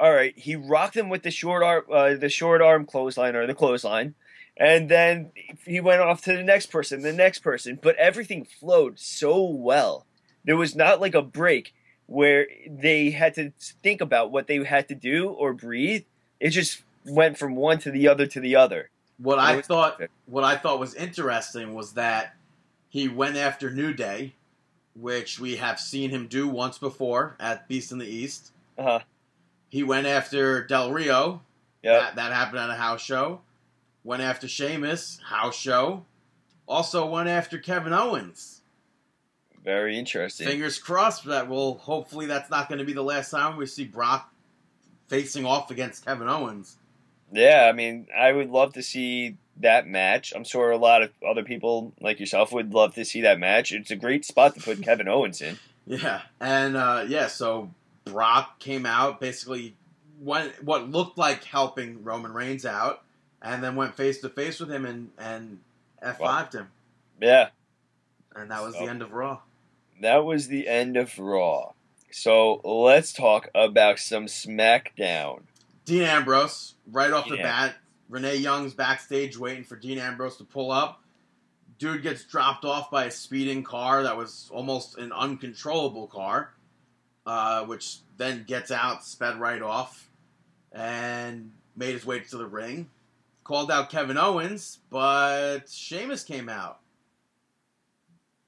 All right, he rocked him with the short arm, uh, the short arm clothesline or the clothesline, and then he went off to the next person, the next person. But everything flowed so well. There was not like a break where they had to think about what they had to do or breathe. It just went from one to the other to the other. What I thought, perfect. what I thought was interesting was that he went after New Day, which we have seen him do once before at Beast in the East. Uh huh. He went after Del Rio. Yeah. That, that happened on a house show. Went after Sheamus, house show. Also went after Kevin Owens. Very interesting. Fingers crossed that will hopefully that's not going to be the last time we see Brock facing off against Kevin Owens. Yeah, I mean, I would love to see that match. I'm sure a lot of other people like yourself would love to see that match. It's a great spot to put Kevin Owens in. Yeah, and uh, yeah, so Brock came out basically went what looked like helping Roman Reigns out, and then went face to face with him and and F5'd him. Yeah, And that was So- the end of Raw. that was the end of Raw. So let's talk about some SmackDown. Dean Ambrose, right off the Yeah. bat, Renee Young's backstage waiting for Dean Ambrose to pull up. Dude gets dropped off by a speeding car that was almost an uncontrollable car, uh, which then gets out, sped right off, and made his way to the ring. Called out Kevin Owens, but Sheamus came out.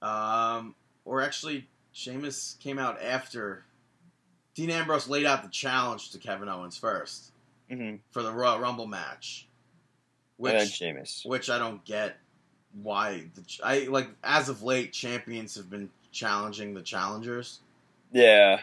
Um, or actually, Sheamus came out after. Dean Ambrose laid out the challenge to Kevin Owens first Mm-hmm. for the Royal Rumble match, which Sheamus. which I don't get why the ch- I like as of late champions have been challenging the challengers, Yeah,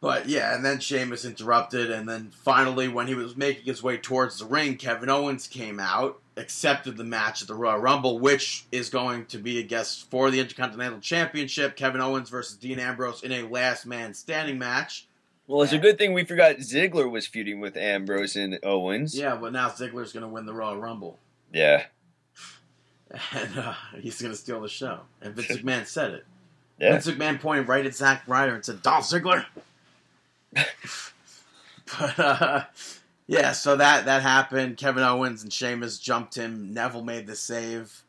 but yeah, and then Sheamus interrupted, and then finally when he was making his way towards the ring, Kevin Owens came out, accepted the match at the Royal Rumble, which is going to be a guess, for the Intercontinental Championship, Kevin Owens versus Dean Ambrose in a last man standing match. well, it's a good thing we forgot Ziggler was feuding with Ambrose and Owens. Yeah, but now Ziggler's going to win the Royal Rumble. yeah, and uh, he's going to steal the show. And Vince McMahon said it. yeah. Vince McMahon pointed right at Zack Ryder and said, Dolph Ziggler. but uh, yeah, so that that happened. Kevin Owens and Sheamus jumped him. Neville made the save,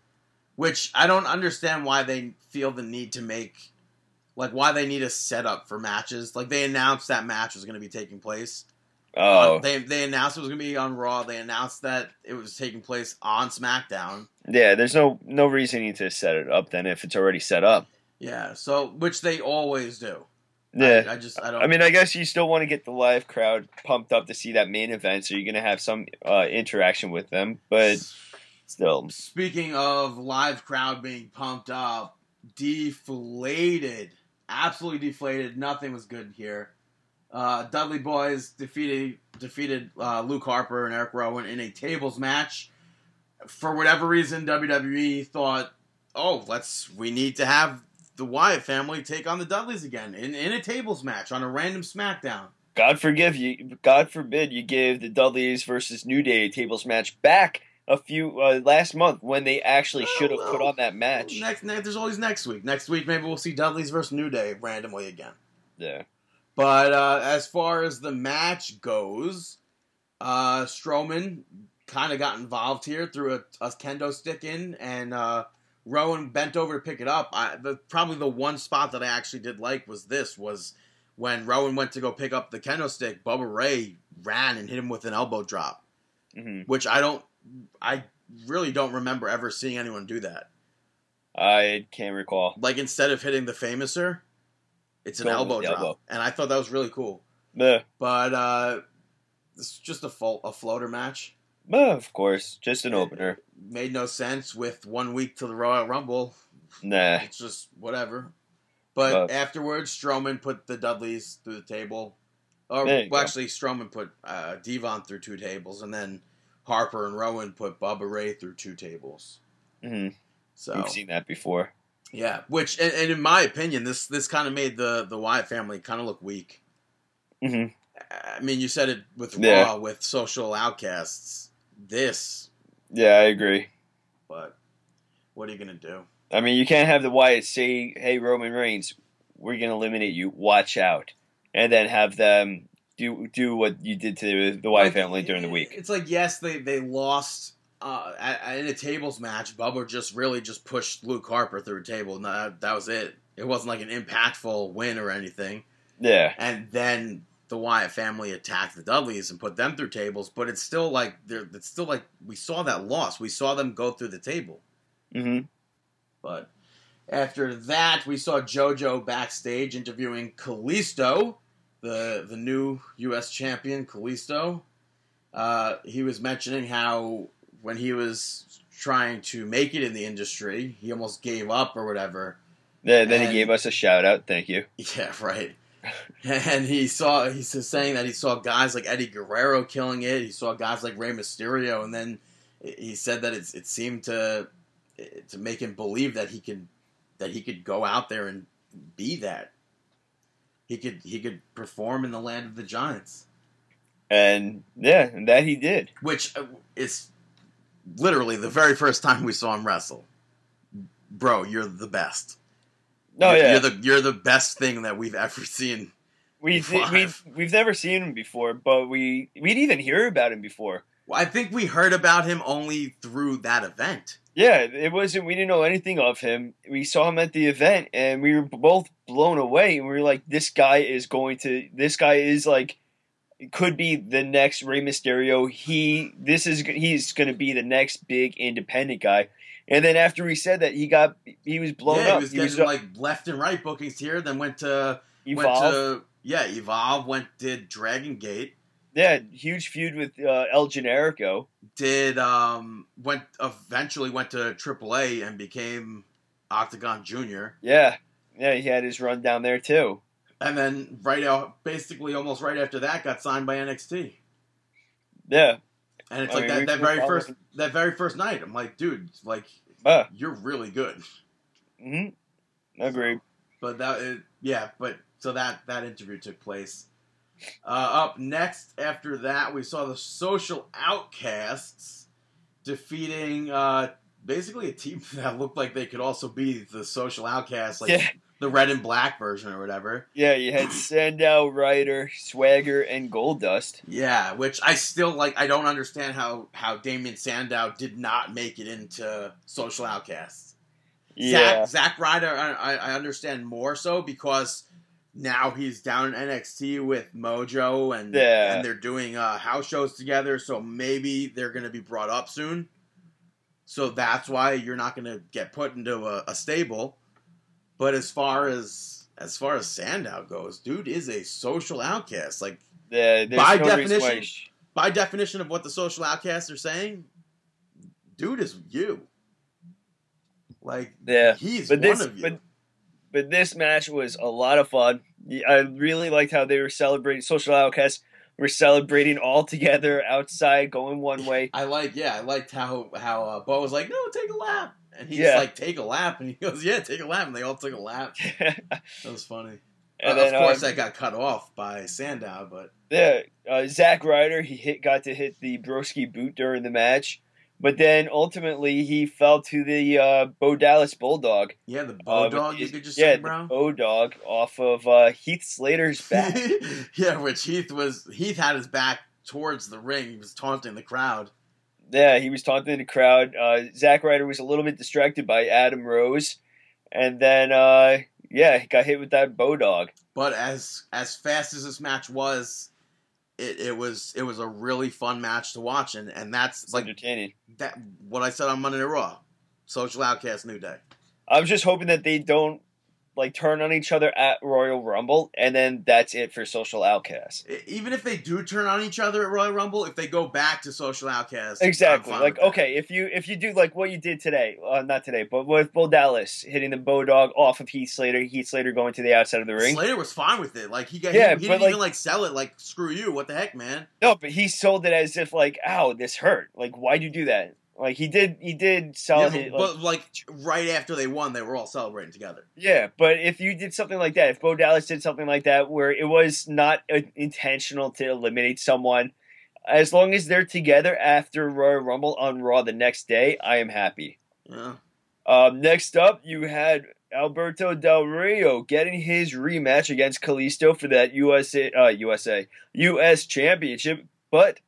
which I don't understand why they feel the need to make. Like why they need a setup for matches. Like they announced that match was going to be taking place. Oh, Uh, they they announced it was going to be on Raw. They announced that it was taking place on SmackDown. yeah. There's no no reason you need to set it up then if it's already set up. Yeah, so which they always do. Yeah. I, I just I don't. I mean, I guess you still want to get the live crowd pumped up to see that main event, so you're going to have some uh, interaction with them. But still, speaking of live crowd being pumped up, deflated, absolutely deflated. Nothing was good here. Uh, Dudley Boys defeated defeated uh, Luke Harper and Eric Rowan in a tables match. For whatever reason, WWE thought, "Oh, let's we need to have the Wyatt family take on the Dudleys again in, in a tables match on a random SmackDown." God forgive you. God forbid you give the Dudleys versus New Day tables match back a few uh, last month when they actually should have put on that match. Next, next, there's always next week. Next week, maybe we'll see Dudleys versus New Day randomly again. Yeah. But uh, as far as the match goes, uh, Strowman kind of got involved here, threw a, a kendo stick in, and uh, Rowan bent over to pick it up. I, the, probably the one spot that I actually did like was this was when Rowan went to go pick up the kendo stick. Bubba Ray ran and hit him with an elbow drop, hmm which I don't, I really don't remember ever seeing anyone do that. I can't recall. Like instead of hitting the famouser, it's an with elbow drop, and I thought that was really cool. Meh. But uh, is just a fo- a floater match. Meh, of course, just an opener. Made no sense with one week to the Royal Rumble. Nah. It's just whatever. But But- afterwards, Strowman put the Dudleys through the table. Or well, go. actually, Strowman put uh, Devon through two tables, and then Harper and Rowan put Bubba Ray through two tables. hmm So We've seen that before. yeah, which and, and in my opinion, this this kind of made the the Wyatt family kind of look weak. hmm I mean, you said it with Yeah. Raw with social outcasts. This, Yeah, I agree. but what are you gonna do? I mean, you can't have the Wyatt say, "Hey, Roman Reigns, we're gonna eliminate you. Watch out," and then have them do do what you did to the Wyatt Like, family during the week. It's like yes, they they lost uh, at, in a tables match. Bubba just really just pushed Luke Harper through a table. and that, that was it. It wasn't like an impactful win or anything. Yeah, And then the Wyatt family attacked the Dudleys and put them through tables. But it's still like they're it's still like we saw that loss. We saw them go through the table. hmm But after that, we saw JoJo backstage interviewing Kalisto, the the new U.S. champion, Kalisto. Uh, he was mentioning how when he was trying to make it in the industry, he almost gave up or whatever. Then, then And- he gave us a shout out. Thank you. Yeah, right. And he saw he's saying that he saw guys like Eddie Guerrero killing it. He saw guys like Rey Mysterio, and then he said that it's, it seemed to to make him believe that he could that he could go out there and be that. He could he could perform in the land of the giants, And yeah, and that he did. which uh, is literally the very first time we saw him wrestle. Bro, you're the best. Oh, no, you're, yeah, you're the you're the best thing that we've ever seen. we Five. we've we've never seen him before, but we we'd even hear about him before. Well, I think we heard about him only through that event. Yeah, it wasn't. We didn't know anything of him. We saw him at the event, and we were both blown away. And we were like, "This guy is going to. This guy is like, could be the next Rey Mysterio. He. This is. He's going to be the next big independent guy." And then after he said that, he got. He was blown yeah, up. he was getting like left and right bookings here. Then went to evolved. went to yeah evolve. Went did Dragon Gate. yeah, huge feud with uh, El Generico. Did um went eventually went to AAA and became Octagon Junior. Yeah, yeah, he had his run down there too. And then right out, basically almost right after that, got signed by NXT. Yeah, And it's I like mean, that, that very first that very first night. I'm like, dude, like uh, you're really good. hmm agreed. But that, it, yeah, but so that that interview took place. Uh, up next after that, we saw the Social Outcasts defeating uh, basically a team that looked like they could also be the Social Outcasts, like yeah, the red and black version or whatever. yeah, you had Sandow, Ryder, Swagger, and Goldust. Yeah, which I still like. I don't understand how how Damien Sandow did not make it into Social Outcasts. Yeah, Zach, Zack Ryder, I, I understand more so because now he's down in NXT with Mojo and Yeah. and they're doing uh, house shows together. So maybe they're going to be brought up soon. So that's why you're not going to get put into a, a stable. But as far as as far as Sandow goes, dude is a social outcast. Like. There's by no definition- by definition of what the social outcasts are saying, dude is you. Like Yeah, he's but one this, of you. but but this match was a lot of fun. I really liked how they were celebrating. Social Outcasts were celebrating all together outside, going one way. I like, yeah, I liked how how uh, Bo was like, no, take a lap, and he's Yeah. like, take a lap, and he goes, yeah, take a lap, and they all took a lap. That was funny. Uh, then, of course, um, that got cut off by Sandow, but Yeah, uh, Zack Ryder he hit got to hit the broski boot during the match, but then ultimately he fell to the uh, Bo Dallas Bulldog. yeah, the Uh, Bo with dog, you could just yeah, say, the bro. Bo Dog off of uh, Heath Slater's back. yeah, which Heath was Heath had his back towards the ring. He was taunting the crowd. Yeah, he was taunting the crowd. Uh, Zack Ryder was a little bit distracted by Adam Rose, and then uh, yeah, he got hit with that Bo Dog. But as as fast as this match was, it, it was it was a really fun match to watch, and and that's It's like entertaining. that what I said on Monday Night Raw. Social Outcast New Day. I'm just hoping that they don't like turn on each other at Royal Rumble, and then that's it for Social Outcasts. Even if they do turn on each other at Royal Rumble, if they go back to Social Outcast, Exactly. Like okay, if you if you do like what you did today, uh, not today, but with Bo Dallas hitting the Bo Dog off of Heath Slater, Heath Slater going to the outside of the ring. Slater was fine with it. Like he got, Yeah, he, he didn't like- even like sell it. Like screw you, what the heck, man? No, but he sold it as if like, ow, this hurt. Like, why'd you do that? Like he did, he did sell Yeah, but, Like, like right after they won, they were all celebrating together. yeah, but if you did something like that, if Bo Dallas did something like that, where it was not uh, intentional to eliminate someone, as long as they're together after Royal Rumble on Raw the next day, I am happy. Yeah. Um, next up, you had Alberto Del Rio getting his rematch against Kalisto for that USA uh, USA US Championship, but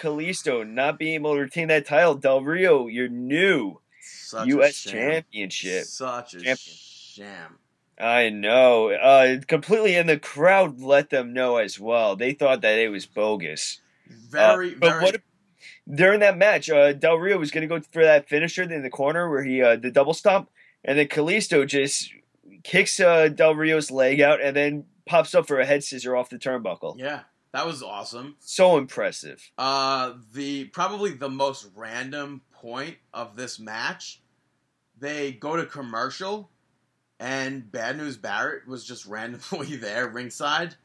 Kalisto not being able to retain that title. Del Rio, your new Such US a. Championship. Such a Champion. sham. I know. Uh, completely, and the crowd let them know as well. They thought that it was bogus. Very, Uh, but very. what during that match, uh, Del Rio was going to go for that finisher in the corner where he uh, the double stomp, and then Kalisto just kicks uh, Del Rio's leg out and then pops up for a head scissor off the turnbuckle. yeah, that was awesome. So impressive. Uh, the probably the most random point of this match, they go to commercial, and Bad News Barrett was just randomly there ringside.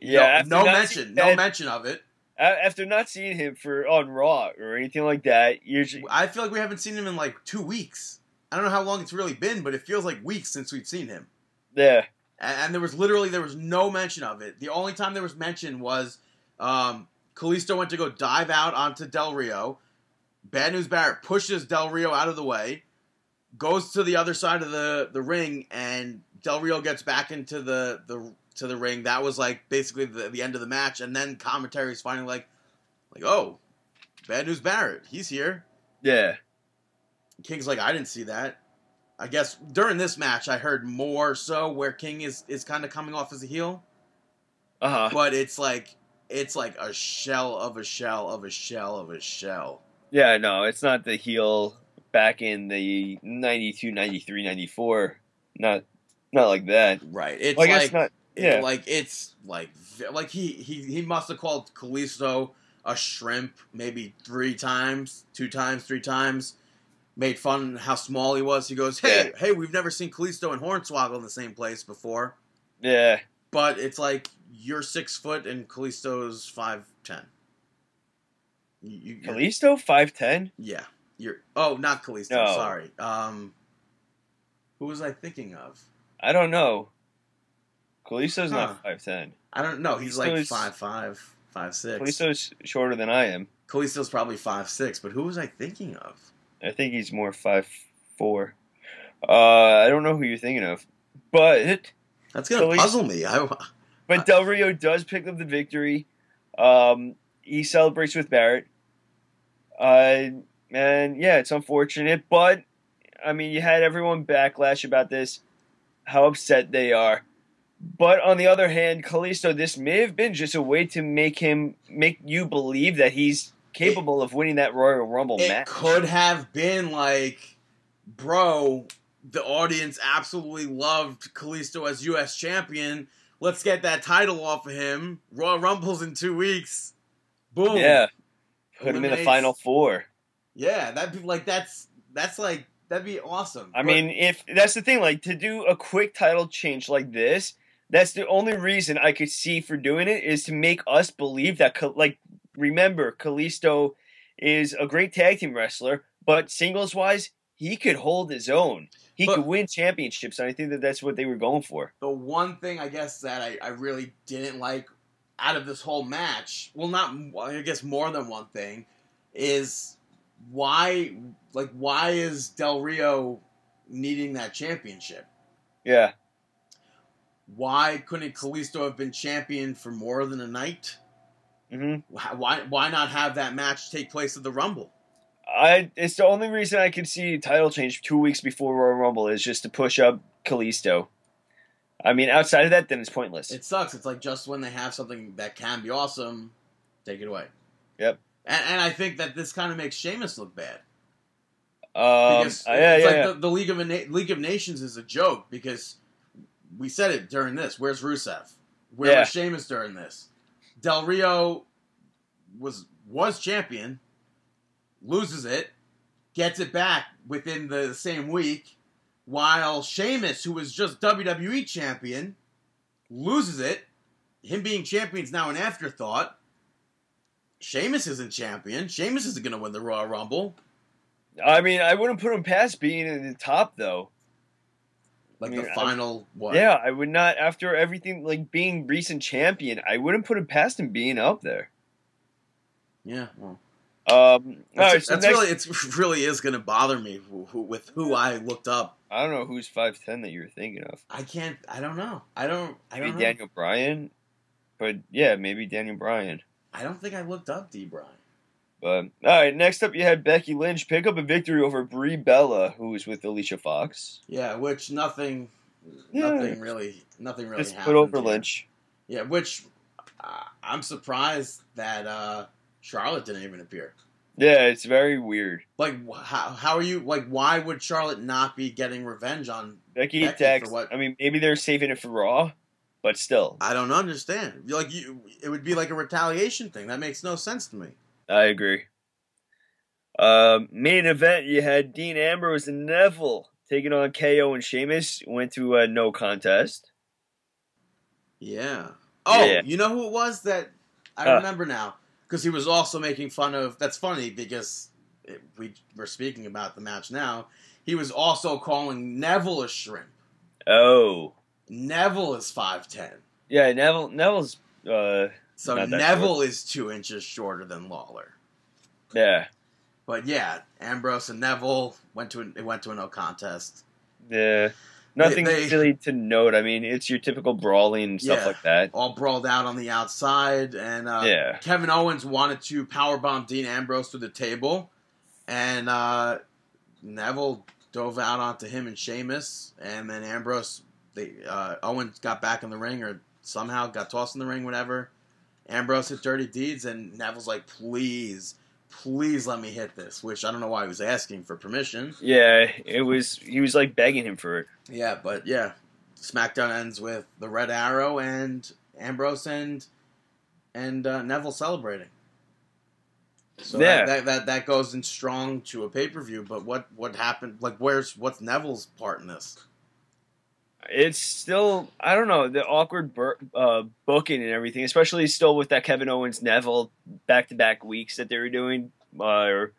Yeah, no, no mention, no that- mention of it. After not seeing him for on Raw or anything like that, you're I feel like we haven't seen him in like two weeks. I don't know how long it's really been, but it feels like weeks since we've seen him. yeah, And, and there was literally there was no mention of it. The only time there was mention was um, Kalisto went to go dive out onto Del Rio. Bad News Barrett pushes Del Rio out of the way, goes to the other side of the, the ring, and Del Rio gets back into the, the to the ring. That was like basically the, the end of the match, and then commentary is finally like, like, oh, Bad News Barrett, he's here. Yeah. King's like, I didn't see that. I guess during this match, I heard more so where King is is kind of coming off as a heel, Uh huh. but it's like it's like a shell of a shell of a shell of a shell. Yeah, no, it's not the heel back in the 92, 93, 94. Not not like that. Right. It's Well, like not. it- Yeah. like it's like like he he he must have called Kalisto a shrimp maybe three times, two times, three times. Made fun how small he was. He goes, "Hey, hey, we've never seen Kalisto and Hornswoggle in the same place before." Yeah. But it's like you're six foot and Kalisto's five ten. You, Kalisto, 5'10? yeah, you're. Oh, not Kalisto. No. Sorry. Um, who was I thinking of? I don't know. Kalisto's Huh. not 5'10. I don't know. He's like five five, five six. Kalisto's shorter than I am. Kalisto's probably five six, but who was I thinking of? I think he's more 5'4. Uh, I don't know who you're thinking of. But That's gonna Kalisto- puzzle me. I, But Del Rio does pick up the victory. Um, he celebrates with Barrett. Uh, and yeah, it's unfortunate, but I mean, you had everyone backlash about this, how upset they are. But on the other hand, Kalisto, this may have been just a way to make him make you believe that he's capable of winning that Royal Rumble it match. could have been like, bro, the audience absolutely loved Kalisto as U.S. champion. Let's get that title off of him. Royal Rumble's in two weeks. Boom. Yeah, put him in the final four. Yeah, that'd be like that's that's like that'd be awesome. I But- mean, if that's the thing, like to do a quick title change like this, that's the only reason I could see for doing it is to make us believe that, like, remember, Kalisto is a great tag team wrestler, but singles wise, he could hold his own. He But- could win championships, and I think that that's what they were going for. the one thing I guess that I, I really didn't like out of this whole match, well, not I guess more than one thing, is why like why is Del Rio needing that championship? Yeah, Why couldn't Kalisto have been champion for more than a night? Hmm Why why, why not have that match take place at the Rumble? I. It's the only reason I could see title change two weeks before Royal Rumble is just to push up Kalisto. I mean, outside of that, then it's pointless. It sucks. It's like just when they have something that can be awesome, take it away. Yep. And, and I think that this kind of makes Sheamus look bad. um, because uh, yeah, it's yeah, like yeah. The, the League of Na- League of Nations is a joke because we said it during this. Where's Rusev? Where Yeah. was Sheamus during this? Del Rio was was champion, loses it, gets it back within the same week, while Sheamus, who was just WWE champion, loses it. Him being champion is now an afterthought. Sheamus isn't champion. Sheamus isn't going to win the Royal Rumble. I mean, I wouldn't put him past being in the top though. Like I mean, the I- final what? Yeah, I would not after everything like being recent champion. I wouldn't put him past him being up there. yeah. Well, Um, that's, right, so that's next, really it's really is going to bother me who, who, with who I looked up. I don't know who's five ten that you were thinking of. I can't. I don't know. I don't. I Maybe don't. Daniel Bryan, but yeah, maybe Daniel Bryan. I don't think I looked up D. Bryan. But all right, next up you had Becky Lynch pick up a victory over Brie Bella, who was with Alicia Fox. Yeah, which nothing, Yeah. nothing really, nothing really Just happened. put over here. Lynch. Yeah, which uh, I'm surprised that uh, Charlotte didn't even appear. Yeah, it's very weird. Like, how how are you? Like, why would Charlotte not be getting revenge on? Becky, Becky for what? I mean, maybe they're saving it for Raw, but still, I don't understand. Like, you, it would be like a retaliation thing. That makes no sense to me. I agree. Um, main event, you had Dean Ambrose and Neville taking on KO and Sheamus. Went to a no contest. Yeah. Oh, Yeah. you know who it was that I Huh. remember now because he was also making fun of. That's funny because it, we were speaking about the match now. He was also calling Neville a shrimp. Oh, Neville is five ten, yeah, Neville. Neville's. Uh, so Neville is two inches shorter than Lawler. yeah. But yeah, Ambrose and Neville went to it went to a no contest. Yeah. Nothing they- really to note. I mean, it's your typical brawling stuff Yeah. like that. All brawled out on the outside, and uh, Yeah. Kevin Owens wanted to powerbomb Dean Ambrose through the table, and uh, Neville dove out onto him and Sheamus, and then Ambrose, they uh, Owens got back in the ring or somehow got tossed in the ring, whatever. Ambrose hit dirty deeds, and Neville's like, "Please, please let me hit this," which I don't know why he was asking for permission. Yeah, it was. He was like begging him for it. Yeah, but yeah, SmackDown ends with the Red Arrow and Ambrose and and uh, Neville celebrating. So Yeah. that, that that that goes in strong to a pay per view. But what what happened? Like, where's what's Neville's part in this? It's still, I don't know, the awkward bur- uh, booking and everything, especially still with that Kevin Owens Neville back to back weeks that they were doing uh, or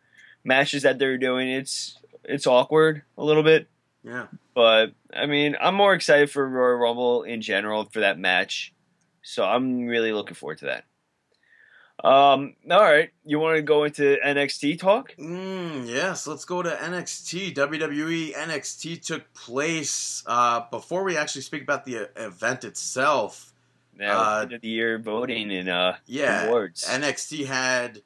matches that they were doing. It's it's awkward a little bit. Yeah, But I mean, I'm more excited for Royal Rumble in general for that match, so I'm really looking forward to that. Um, all right, you want to go into NXT talk? mm, yes. Let's go to NXT. WWE NXT took place. Uh, before we actually speak about the uh, event itself, Uh, end of the year voting and uh, yeah, awards. NXT had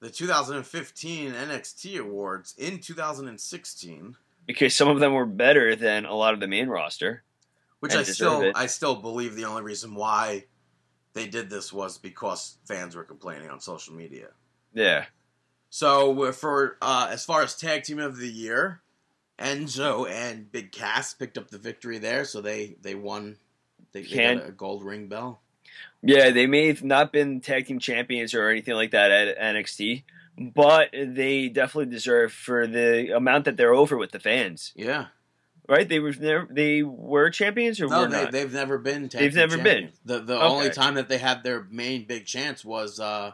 the 2015 NXT awards in 2016, because some of them were better than a lot of the main roster. which I still it. I still believe the only reason why they did this was because fans were complaining on social media. Yeah, So for uh, as far as tag team of the year, Enzo and Big Cass picked up the victory there, so they they won. They, they got a gold ring bell. yeah, they may have not been tag team champions or anything like that at NXT, but they definitely deserve for the amount that they're over with the fans. Yeah, Right? They were never, they were champions or no, were they, not? they've never been. They've never been. The the Okay. only time that they had their main big chance was uh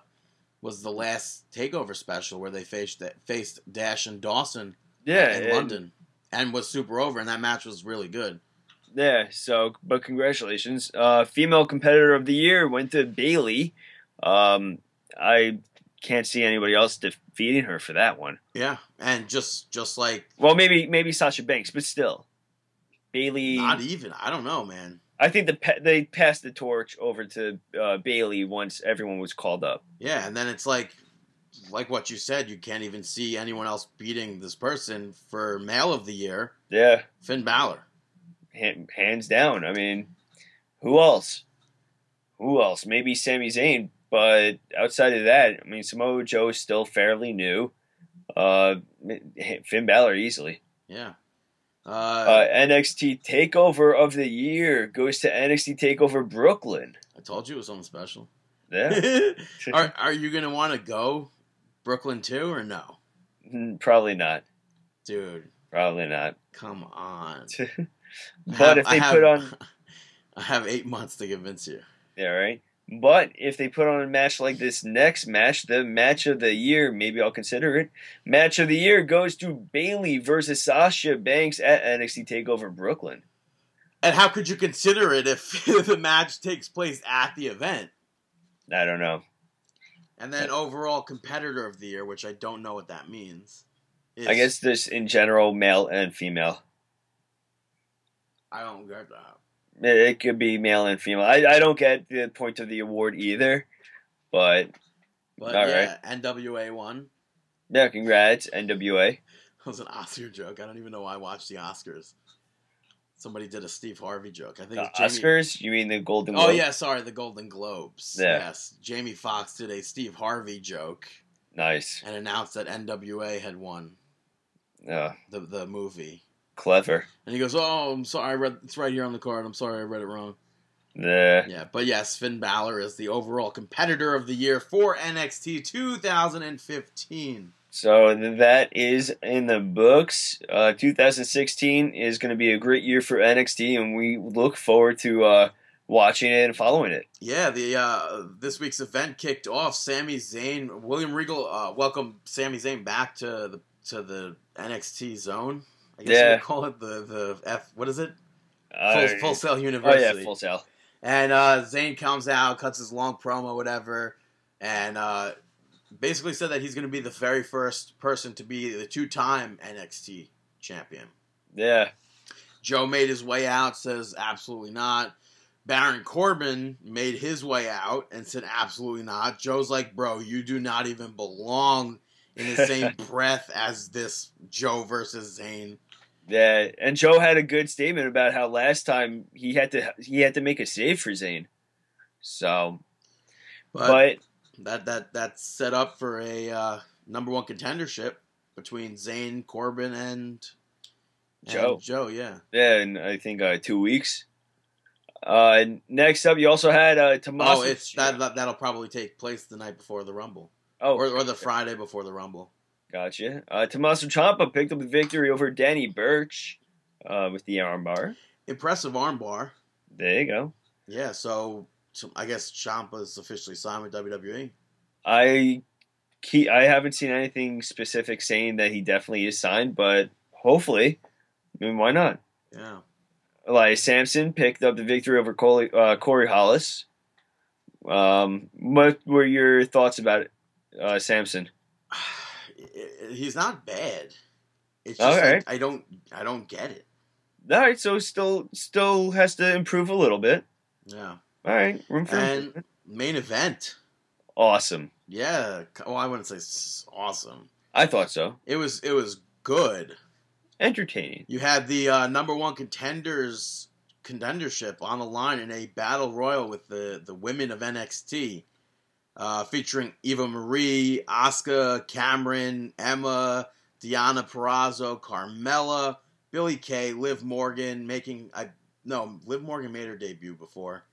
was the last takeover special where they faced faced Dash and Dawson yeah, in and- London and was super over, and that match was really good. Yeah, so but congratulations. Uh female competitor of the year went to Bayley. Um I can't see anybody else defeating her for that one. Yeah, and just just like Well, maybe maybe Sasha Banks, but still. Bayley not even. I don't know, man. I think the they passed the torch over to uh, Bayley once everyone was called up. Yeah, and then it's like like what you said, you can't even see anyone else beating this person for male of the year, Yeah, Finn Balor. han- hands down. I mean, who else? Who else? Maybe Sami Zayn, but outside of that, I mean, Samoa Joe is still fairly new. Uh, Finn Balor easily. Yeah. Uh, Uh, NXT Takeover of the Year goes to NXT Takeover Brooklyn. I told you it was something special. Yeah, are are you gonna want to go Brooklyn too or no, Mm, probably not. dude? Probably not. Come on. but if they put on I have eight months to convince you. Yeah, right. But if they put on a match like this next match, the match of the year, maybe I'll consider it. Match of the year goes to Bayley versus Sasha Banks at NXT Takeover Brooklyn. And how could you consider it if the match takes place at the event? I don't know. And then overall competitor of the year, which I don't know what that means. I guess this in general, male and female. I don't get that. It, could be male and female. I, I don't get the point of the award either. But But All yeah, NWA won. yeah, congrats, NWA. That was an Oscar joke. I don't even know why I watched the Oscars. Somebody did a Steve Harvey joke. I think The Jamie- Oscars? You mean the Golden Oh yeah, sorry, the Golden Globes. Yeah. Yes, Jamie Foxx did a Steve Harvey joke Nice. and announced that NWA had won Uh, the the movie. Clever. And he goes, "Oh, I'm sorry, I read it's right here on the card. I'm sorry, I read it wrong." The Yeah, but yes, Finn Balor is the overall competitor of the year for NXT 2015. So that is in the books. Uh, 2016 is going to be a great year for NXT, and we look forward to uh, watching it and following it. Yeah, the uh, this week's event kicked off. Sami Zayn, William Regal, uh, welcomed Sami Zayn back to the to the NXT zone. I guess you Yeah. would call it the the F. What is it? Full, Uh, Full Sail oh yeah, Full Sail. And uh, Zayn comes out, cuts his long promo, whatever, and uh, basically said that he's going to be the very first person to be the two-time NXT champion. Yeah. Joe made his way out, says absolutely not. Baron Corbin made his way out and said absolutely not. Joe's like, bro, you do not even belong in the same breath as this Joe versus Zayn. Yeah, and Joe had a good statement about how last time he had to he had to make a save for Zayn. So, But, but, that that that's set up for a uh, number one contendership between Zayn, Corbin, and, and Joe. Joe, yeah. yeah, and I think uh, two weeks. Uh, next up, you also had uh, Tommaso. Oh, it's that, that that'll probably take place the night before the Rumble, Oh, or, or the Friday before the Rumble. Gotcha. Uh, Tommaso Ciampa picked up the victory over Danny Burch uh, with the armbar. Impressive armbar. There you go. Yeah, so, I guess Ciampa's officially signed with. WWE. I he, I haven't seen anything specific saying that he definitely is signed, but hopefully, I mean, why not? Yeah. Elias Samson picked up the victory over Corey, uh, Corey Hollis. Um, what were your thoughts about uh, Samson? He's not bad. It's just right. I don't I don't get it. All right, so still still has to improve a little bit. Yeah. All right, room for And improvement. main event. awesome. Yeah. Well, I wouldn't say awesome. I thought so. It was it was good. Entertaining. You had the uh, number one contenders contendership on the line in a battle royal with the the women of NXT, uh, featuring Eva Marie, Asuka, Cameron, Emma, Diana Purrazzo, Carmella, Billie Kay, Liv Morgan, making I no Liv Morgan made her debut before.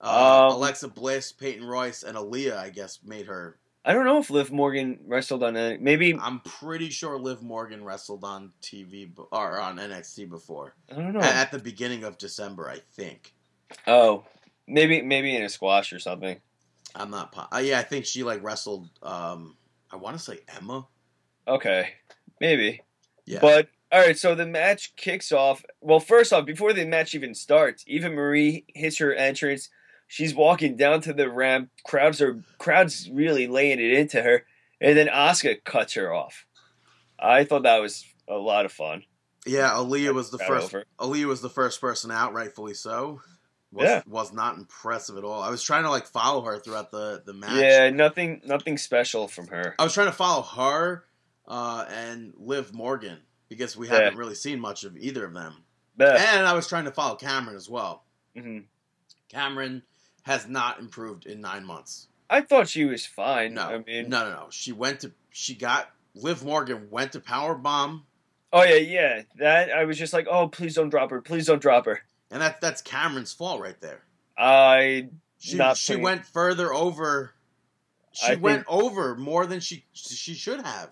Uh, Um, Alexa Bliss, Peyton Royce, and Aliyah, I guess, made her. I don't know if Liv Morgan wrestled on a maybe. I'm pretty sure Liv Morgan wrestled on TV or on NXT before. I don't know. At the beginning of December, I think. Oh, maybe maybe in a squash or something. I'm not. Po- uh, yeah, I think she like wrestled. Um, I want to say Emma. Okay, maybe. Yeah. But all right, so the match kicks off. Well, first off, before the match even starts, Eva Marie hits her entrance. She's walking down to the ramp. Crowds are crowds really laying it into her, and then Asuka cuts her off. I thought that was a lot of fun. yeah, Aliyah was the first. over. Aliyah was the first person out, rightfully so. Was, Yeah. was not impressive at all. I was trying to like follow her throughout the the match. Yeah, nothing nothing special from her. I was trying to follow her uh, and Liv Morgan because we haven't really seen much of either of them. But, And I was trying to follow Cameron as well. mhm. Cameron has not improved in nine months. I thought she was fine. No, I mean, no, no, no. She went to. She got Liv Morgan went to power bomb, oh yeah, yeah. That I was just like, oh, please don't drop her. Please don't drop her. And that that's Cameron's fault right there. I She Not she putting- went further over. She I think- went over more than she she should have.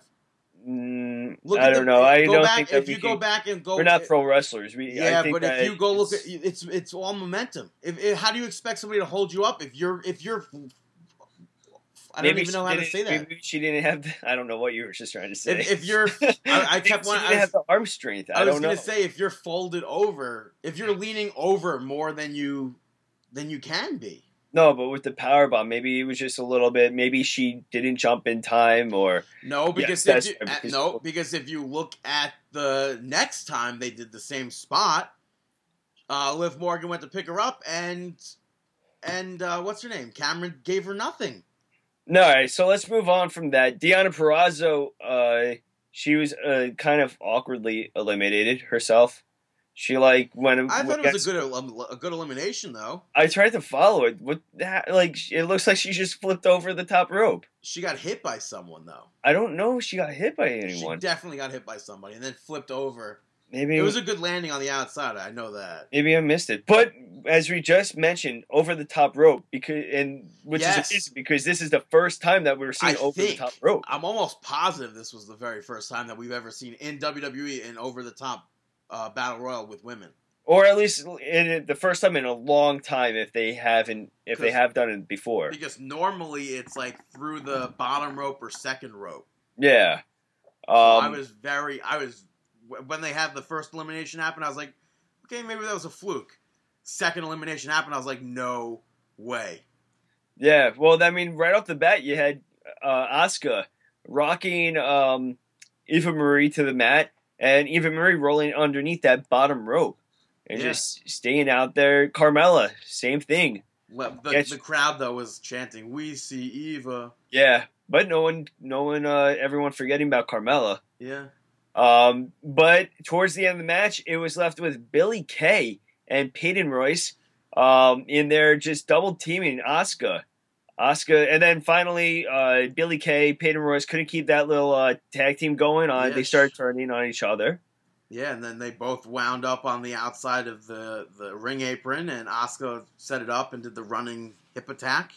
mm, Look I don't the- know. I don't back, think if you go back and go. We're not pro wrestlers. We Yeah, I think but if you go look at it's it's all momentum. If, if how do you expect somebody to hold you up if you're if you're I don't even know how to say that. Maybe she didn't have. The, I don't know what you were just trying to say. If, if you're, I, I kept she one. didn't I was, have the arm strength. I, I was gonna say if you're folded over, if you're leaning over more than you than you can be. no, but with the power bomb, maybe it was just a little bit. Maybe she didn't jump in time, or No, because that's if you, right, because- no, because if you look at the next time they did the same spot, uh, Liv Morgan went to pick her up, and and uh, what's her name? Cameron gave her nothing. No. All right, so let's move on from that. Deanna Purrazzo, uh, she was uh, kind of awkwardly eliminated herself. She like went. I thought it was a good elim- a good elimination though. I tried to follow it. What that, like it looks like she just flipped over the top rope. She got hit by someone though. I don't know if she got hit by anyone. She definitely got hit by somebody, and then flipped over. Maybe It was a good landing on the outside. I know that. maybe I missed it. But as we just mentioned, over the top rope because and which Yes. is because this is the first time that we're seeing I over the top rope. I'm almost positive this was the very first time that we've ever seen in WWE an over the top uh, battle royal with women. Or at least in the first time in a long time if they haven't if they have done it before. Because normally it's like through the bottom rope or second rope. Yeah. So Um, I was very, I was when they had the first elimination happen. I was like, okay, maybe that was a fluke. Second elimination happened. I was like, no way. Yeah, well, I mean, right off the bat, you had uh, Asuka rocking um, Eva Marie to the mat, and Eva Marie rolling underneath that bottom rope and Yeah. just staying out there. Carmella, same thing. Well, the, the crowd though was chanting, "We see Eva." Yeah, but no one, no one, uh, everyone forgetting about Carmella. Yeah, Um, but towards the end of the match, it was left with Billie Kay and Peyton Royce um, in there just double teaming Asuka. Asuka, and then finally, uh, Billie Kay, Peyton Royce couldn't keep that little uh, tag team going on. They started turning on each other. yeah, and then they both wound up on the outside of the the ring apron, and Asuka set it up and did the running hip attack,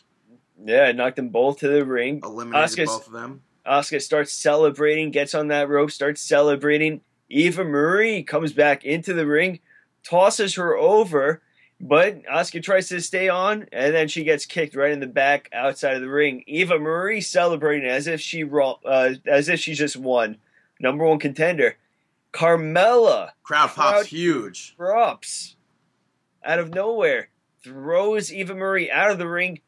Yeah, knocked them both to the ring. eliminated Asuka's- both of them. Asuka starts celebrating, gets on that rope, starts celebrating. Eva Marie comes back into the ring, tosses her over, but Asuka tries to stay on, and then she gets kicked right in the back outside of the ring. Eva Marie celebrating as if she uh, as if she just won, number one contender. Carmella Crowd pops Crowd- huge. props out of nowhere, throws Eva Marie out of the ring.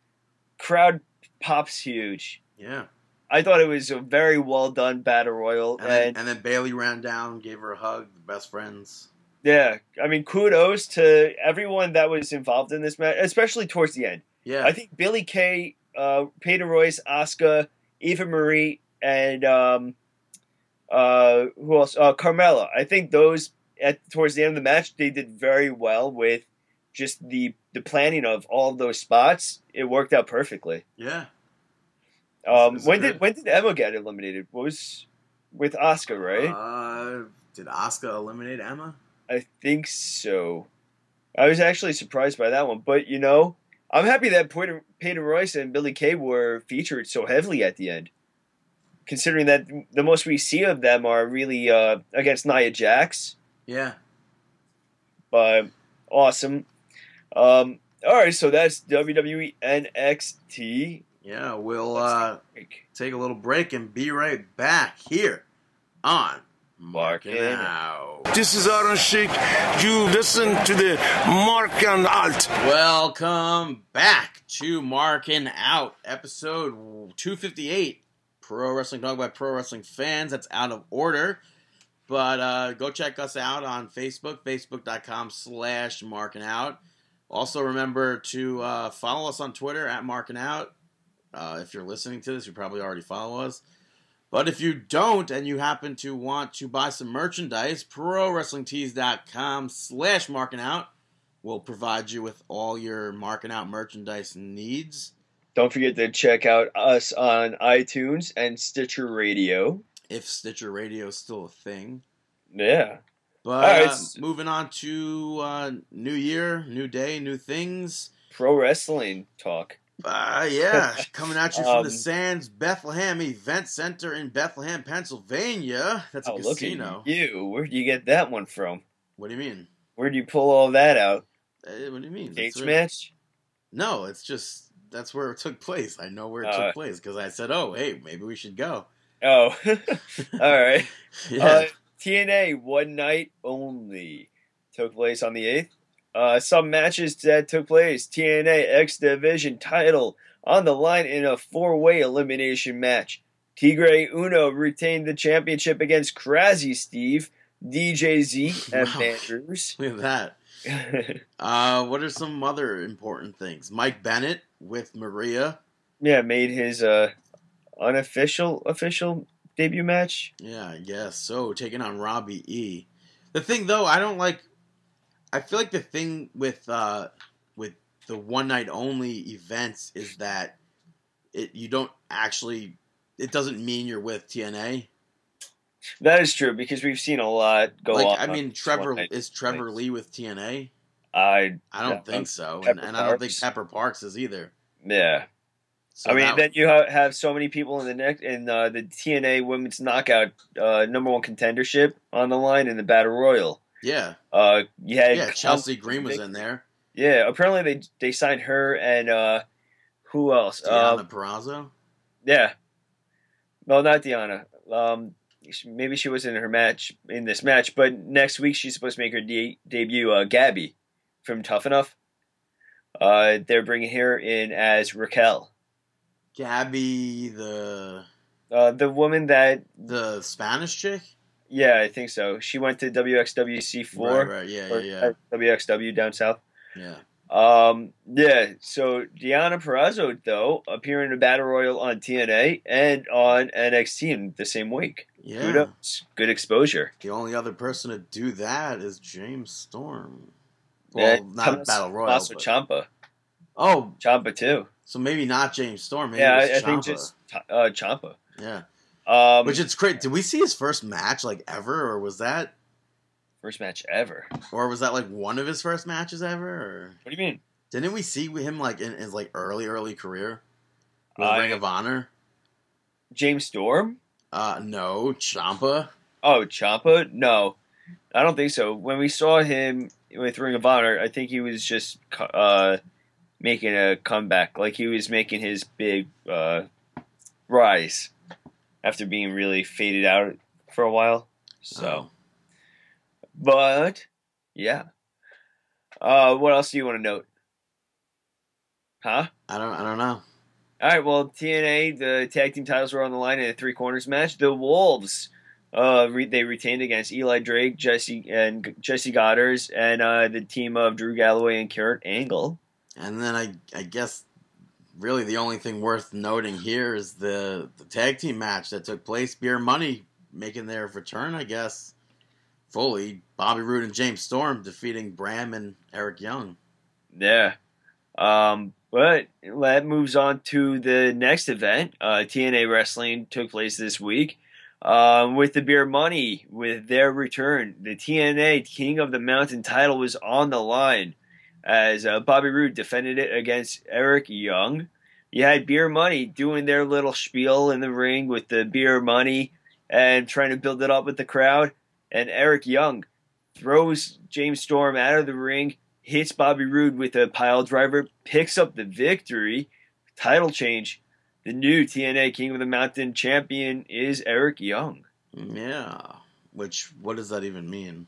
Crowd pops huge. Yeah, I thought it was a very well done battle royal, and then, and and then Bayley ran down, gave her a hug. Best friends. yeah, I mean, kudos to everyone that was involved in this match, especially towards the end. Yeah, I think Billie Kay, uh, Peyton Royce, Asuka, Eva Marie, and um, uh, who else? Uh, Carmella. I think those at towards the end of the match they did very well with just the the planning of all of those spots. It worked out perfectly. yeah. Um, when did when did Emma get eliminated? What was with Asuka, right? Uh, did Asuka eliminate Emma? I think so. I was actually surprised by that one, but you know, I'm happy that Peyton, Royce and Billie Kay were featured so heavily at the end. Considering that the most we see of them are really uh, against Nia Jax, Yeah. but awesome. Um, all right, so that's WWE NXT. Yeah, we'll Let's uh, take a little break and be right back here on Marking Marking Out. This is Aaron Sheik. You listen to the Mark and Alt. Welcome back to Marking Out, episode 258. Pro Wrestling Talk by Pro Wrestling Fans. That's out of order. But uh, go check us out on Facebook, facebook.com slash marking out. Also, remember to uh, follow us on Twitter at marking out. Uh, if you're listening to this, you probably already follow us. But if you don't and you happen to want to buy some merchandise, ProWrestlingTees.com slash marking out will provide you with all your marking out merchandise needs. Don't forget to check out us on iTunes and Stitcher Radio. If Stitcher Radio is still a thing. Yeah. But All right, uh, moving on to uh, new year, new day, new things. Pro wrestling talk. Uh, yeah, coming at you from Um, the Sands Bethlehem Event Center in Bethlehem, Pennsylvania. That's a Oh, look casino. at you. Where do you get that one from? What do you mean? Where do you pull all that out? Uh, what do you mean? Cage match? No, it's just that's where it took place. I know where it Uh, took place because I said, "Oh, hey, maybe we should go." Oh, all right. Yeah, Uh, TNA one night only took place on the eighth. Uh, some matches that took place: TNA X Division title on the line in a four-way elimination match. Tigre Uno retained the championship against Crazy Steve, DJZ, and Wow. Andrews. look at that. Uh, what are some other important things? Mike Bennett with Maria. yeah, made his uh, unofficial official debut match. Yeah, I guess so. Taking on Robbie E. The thing though, I don't like. I feel like the thing with uh with the one night only events is that it you don't actually. It doesn't mean you're with TNA. That is true because we've seen a lot go like on. I mean, Trevor is Trevor. Lee with TNA. I I don't Yeah, think um, so, and, and I don't think Pepper Parks is either. yeah. So I mean, that- then you ha- have so many people in the next in uh, the TNA Women's Knockout uh, number one contendership on the line in the Battle Royal. Yeah, Uh, you had yeah. Chelsea Green was in there. Yeah, apparently they they signed her and uh, who else? Deanna Um, Purrazzo. yeah, no, not Deanna. Um, maybe she was in her match in this match, but next week she's supposed to make her de- debut. Uh, Gabby from Tough Enough. Uh, they're bringing her in as Raquel. Gabby, the Uh, the woman that, the Spanish chick. Yeah, I think so. She went to WXWC four Right, right, yeah, yeah, uh, WXW down south. yeah, Um, yeah. So Diana Purrazzo though appearing in a battle royal on TNA and on NXT in the same week. yeah. Kudos, good exposure. The only other person to do that is James Storm. Yeah, Well, not Thomas- Battle Royal. Also Ciampa, oh, Ciampa too. so maybe not James Storm. Maybe yeah, I, I think just uh, Ciampa. yeah. Um, Which it's great. Did we see his first match like ever, or was that, first match ever. or was that like one of his first matches ever? Or What do you mean? didn't we see him like in his like early early career with I- Ring of Honor? James Storm? Uh, no, Ciampa. Oh, Ciampa? No, I don't think so. When we saw him with Ring of Honor, I think he was just uh, making a comeback. Like he was making his big uh, rise after being really faded out for a while. So, Oh. but yeah. Uh, what else do you want to note? Huh? I don't. I don't know. All right, well, TNA, the tag team titles were on the line in a three corners match. The Wolves, uh, re- they retained against Eli Drake, Jesse and Jesse Godderz, and uh, the team of Drew Galloway and Kurt Angle. And then I, I guess, really the only thing worth noting here is the the tag team match that took place. Beer Money making their return, I guess, fully. Bobby Roode and James Storm defeating Bram and Eric Young. Yeah. Um, but that moves on to the next event. Uh, TNA Wrestling took place this week. Um, with the Beer Money, with their return, the TNA King of the Mountain title was on the line as uh, Bobby Roode defended it against Eric Young. You had Beer Money doing their little spiel in the ring with the Beer Money and trying to build it up with the crowd. And Eric Young throws James Storm out of the ring, hits Bobby Roode with a pile driver, picks up the victory. Title change. The new TNA King of the Mountain champion is Eric Young. Yeah. Which, what does that even mean?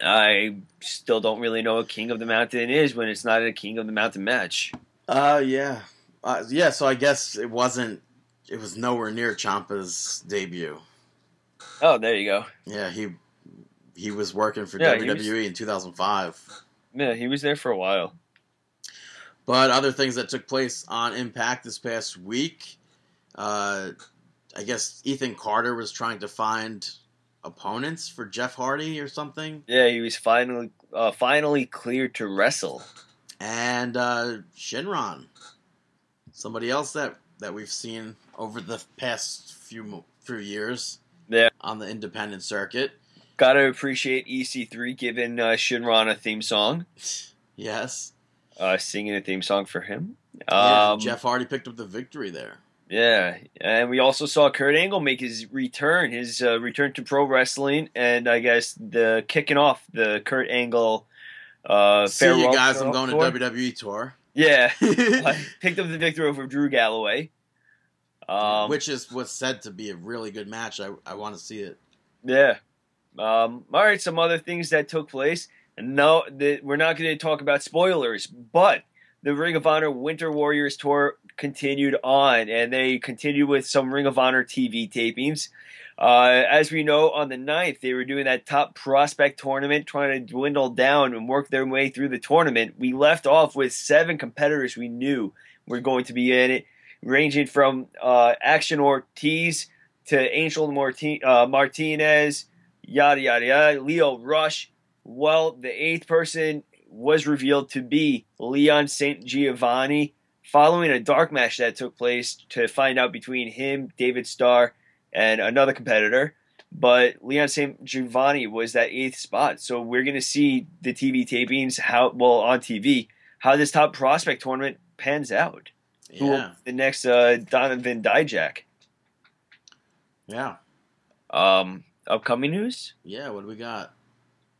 I still don't really know what King of the Mountain is when it's not a King of the Mountain match. Uh, yeah. Uh, yeah, so I guess it wasn't, it was nowhere near Ciampa's debut. Oh, there you go. Yeah, he he was working for Yeah, WWE was- in 2005. Yeah, he was there for a while. But other things that took place on Impact this past week, uh, I guess Ethan Carter was trying to find opponents for Jeff Hardy or something, Yeah, he was finally uh, finally cleared to wrestle. and uh, Shynron, somebody else that that we've seen over the past few few years, Yeah. on the independent circuit. Gotta appreciate EC3 giving uh, Shynron a theme song, Yes, uh, singing a theme song for him. Yeah, Um, Jeff Hardy picked up the victory there. Yeah, and we also saw Kurt Angle make his return, his uh, return to pro wrestling, and I guess the kicking off the Kurt Angle. Uh, See you guys! I'm tour. going to WWE tour. Yeah, I picked up the victory over Drew Galloway. Um, which is was said to be a really good match. I, I want to see it. yeah. Um, all right, some other things that took place. No, the, we're not going to talk about spoilers, but the Ring of Honor Winter Warriors tour continued on, and they continued with some Ring of Honor TV tapings. Uh, as we know, on the 9th, they were doing that top prospect tournament, trying to dwindle down and work their way through the tournament. We left off with seven competitors we knew were going to be in it, ranging from uh, Action Ortiz to Angel Marti- uh, Martinez, yada, yada, yada, Lio Rush. Well, the eighth person was revealed to be Leon St. Giovanni following a dark match that took place to find out between him, David Starr, and another competitor. But Leon St. Giovanni was that eighth spot. So we're going to see the TV tapings, how well on TV, how this top prospect tournament pans out. Who will Yeah, the next uh, Donovan Dijak? yeah, Um, upcoming news? yeah. What do we got?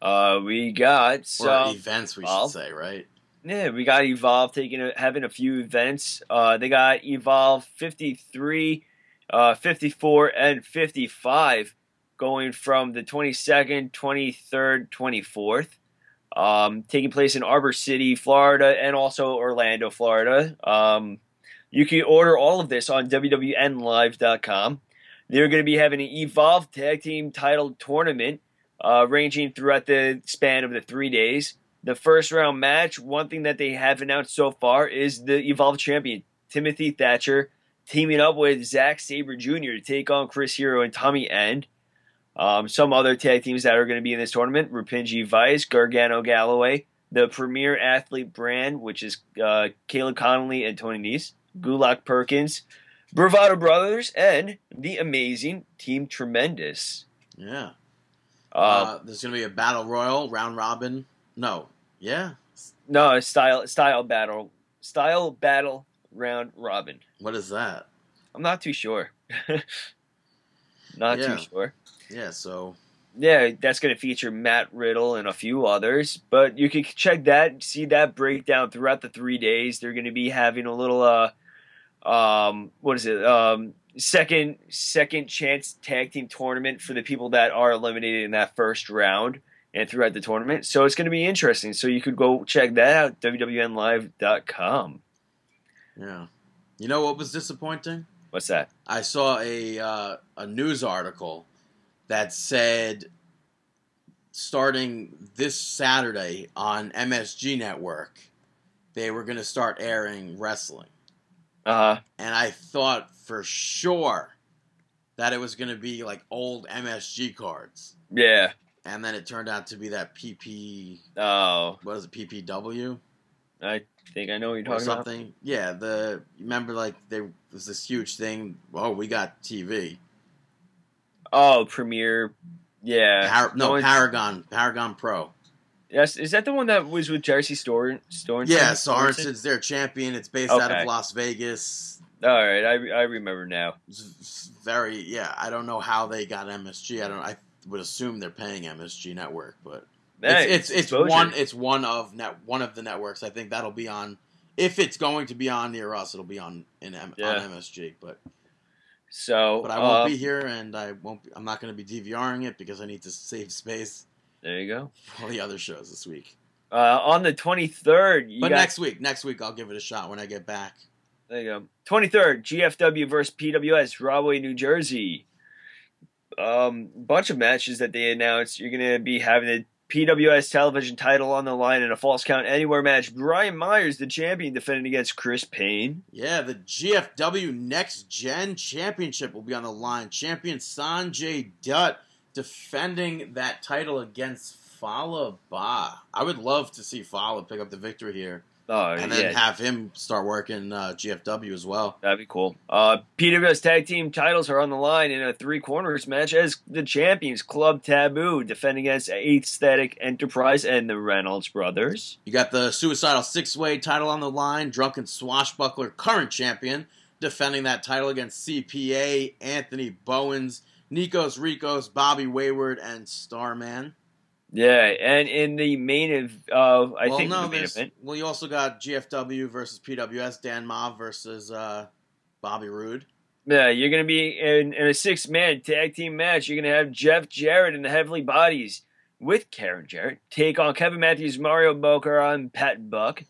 Uh, we got some. events, we should say, right? Yeah, we got Evolve taking a, having a few events. Uh, they got Evolve 53, uh, 54, and 55 going from the 22nd, 23rd, 24th. Um, taking place in Ybor City, Florida, and also Orlando, Florida. Um, You can order all of this on WWNLive.com. They're going to be having an Evolve Tag Team Title Tournament uh, ranging throughout the span of the three days. The first round match, one thing that they have announced so far is the Evolve champion, Timothy Thatcher, teaming up with Zack Sabre Jr. to take on Chris Hero and Tommy End. Um, some other tag teams that are going to be in this tournament Rapinji Vice, Gargano Galloway, the Premier Athlete brand, which is uh, Caleb Konley and Tony Nese, Gulak Perkins, Bravado Brothers, and the amazing Team Tremendous. Yeah. Uh, Uh, there's gonna be a battle royal round robin. No. Yeah. no, style style battle style battle round robin. What is that? I'm not too sure. not Yeah. too sure. Yeah. So Yeah, that's going to feature Matt Riddle and a few others, but you can check that, see that breakdown throughout the three days. They're going to be having a little, uh, um, what is it? Um, second second chance tag team tournament for the people that are eliminated in that first round and throughout the tournament. So it's going to be interesting. So you could go check that out, WWNLive.com. yeah. You know what was disappointing? What's that? I saw a uh, a news article that said starting this Saturday on MSG Network, they were going to start airing wrestling, Uh huh. and I thought for sure that it was going to be like old MSG cards, Yeah. And then it turned out to be that PP. Oh, What is it? PPW I think I know what you're talking about. something? Yeah, the remember like there was this huge thing. Oh, we got TV. Oh, Premiere. Yeah. Par- no, one- Paragon, Paragon Pro. Yes, is that the one that was with Jersey Store Sorensen? Yeah, Sorensen's their champion. It's based out of Las Vegas. All right, I, I remember now. Very yeah. I don't know how they got MSG. I don't. I would assume they're paying MSG Network, but Hey, it's it's, it's one it's one of net one of the networks. I think that'll be on. If it's going to be on near us, it'll be on in M- Yeah. on MSG. But So, but I won't uh, be here, and I won't. Be, I'm not going to be DVRing it because I need to save space There you go. for all the other shows this week. Uh, on the twenty third, you But got, next week, next week I'll give it a shot when I get back. there you go. Twenty third, GFW versus PWS, Rahway, New Jersey. Um, bunch of matches that they announced. You're gonna be having the PWS television title on the line in a false count anywhere match. Brian Myers, the champion, defending against Chris Payne. Yeah, the GFW Next Gen Championship will be on the line. Champion Sanjay Dutt defending that title against Fallah Bahh. I would love to see Fala pick up the victory here Oh and then yeah, have him start working uh, GFW as well. That'd be cool. Uh, PWS tag team titles are on the line in a three corners match as the champions Club Taboo defending against Aesthetic Enterprise and the Reynolds brothers. You got the Suicidal Six Way title on the line. Drunken Swashbuckler, current champion, defending that title against CPA, Anthony Bowens, Nikos Ricos, Bobby Wayward, and Starman. Yeah, and in the main of uh, I well, think no, the main event. well, you also got GFW versus PWS, Dan Maff versus uh, Bobby Roode. Yeah, you're gonna be in, in a six man tag team match. You're gonna have Jeff Jarrett and the Heavenly Bodies with Karen Jarrett take on Kevin Matthews, Mario Boker, and Pat Buck.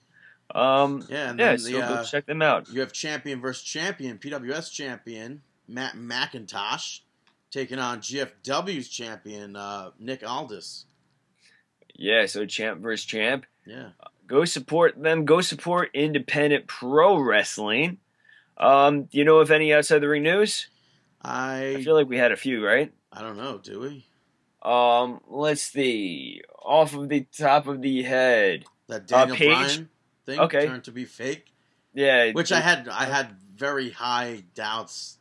Um, Yeah, and yeah, so the, go uh, check them out. you have champion versus champion, PWS champion Matt McIntosh taking on GFW's champion uh, Nick Aldis. Yeah, so champ versus champ. Yeah, Go support them. Go support independent pro wrestling. Um, do you know of any outside the ring news? I I feel like we had a few, right? I don't know. Do we Um, let's see. Off of the top of the head. that Daniel Paige? Bryan thing Okay. turned to be fake? Yeah. Which I had I had very high doubts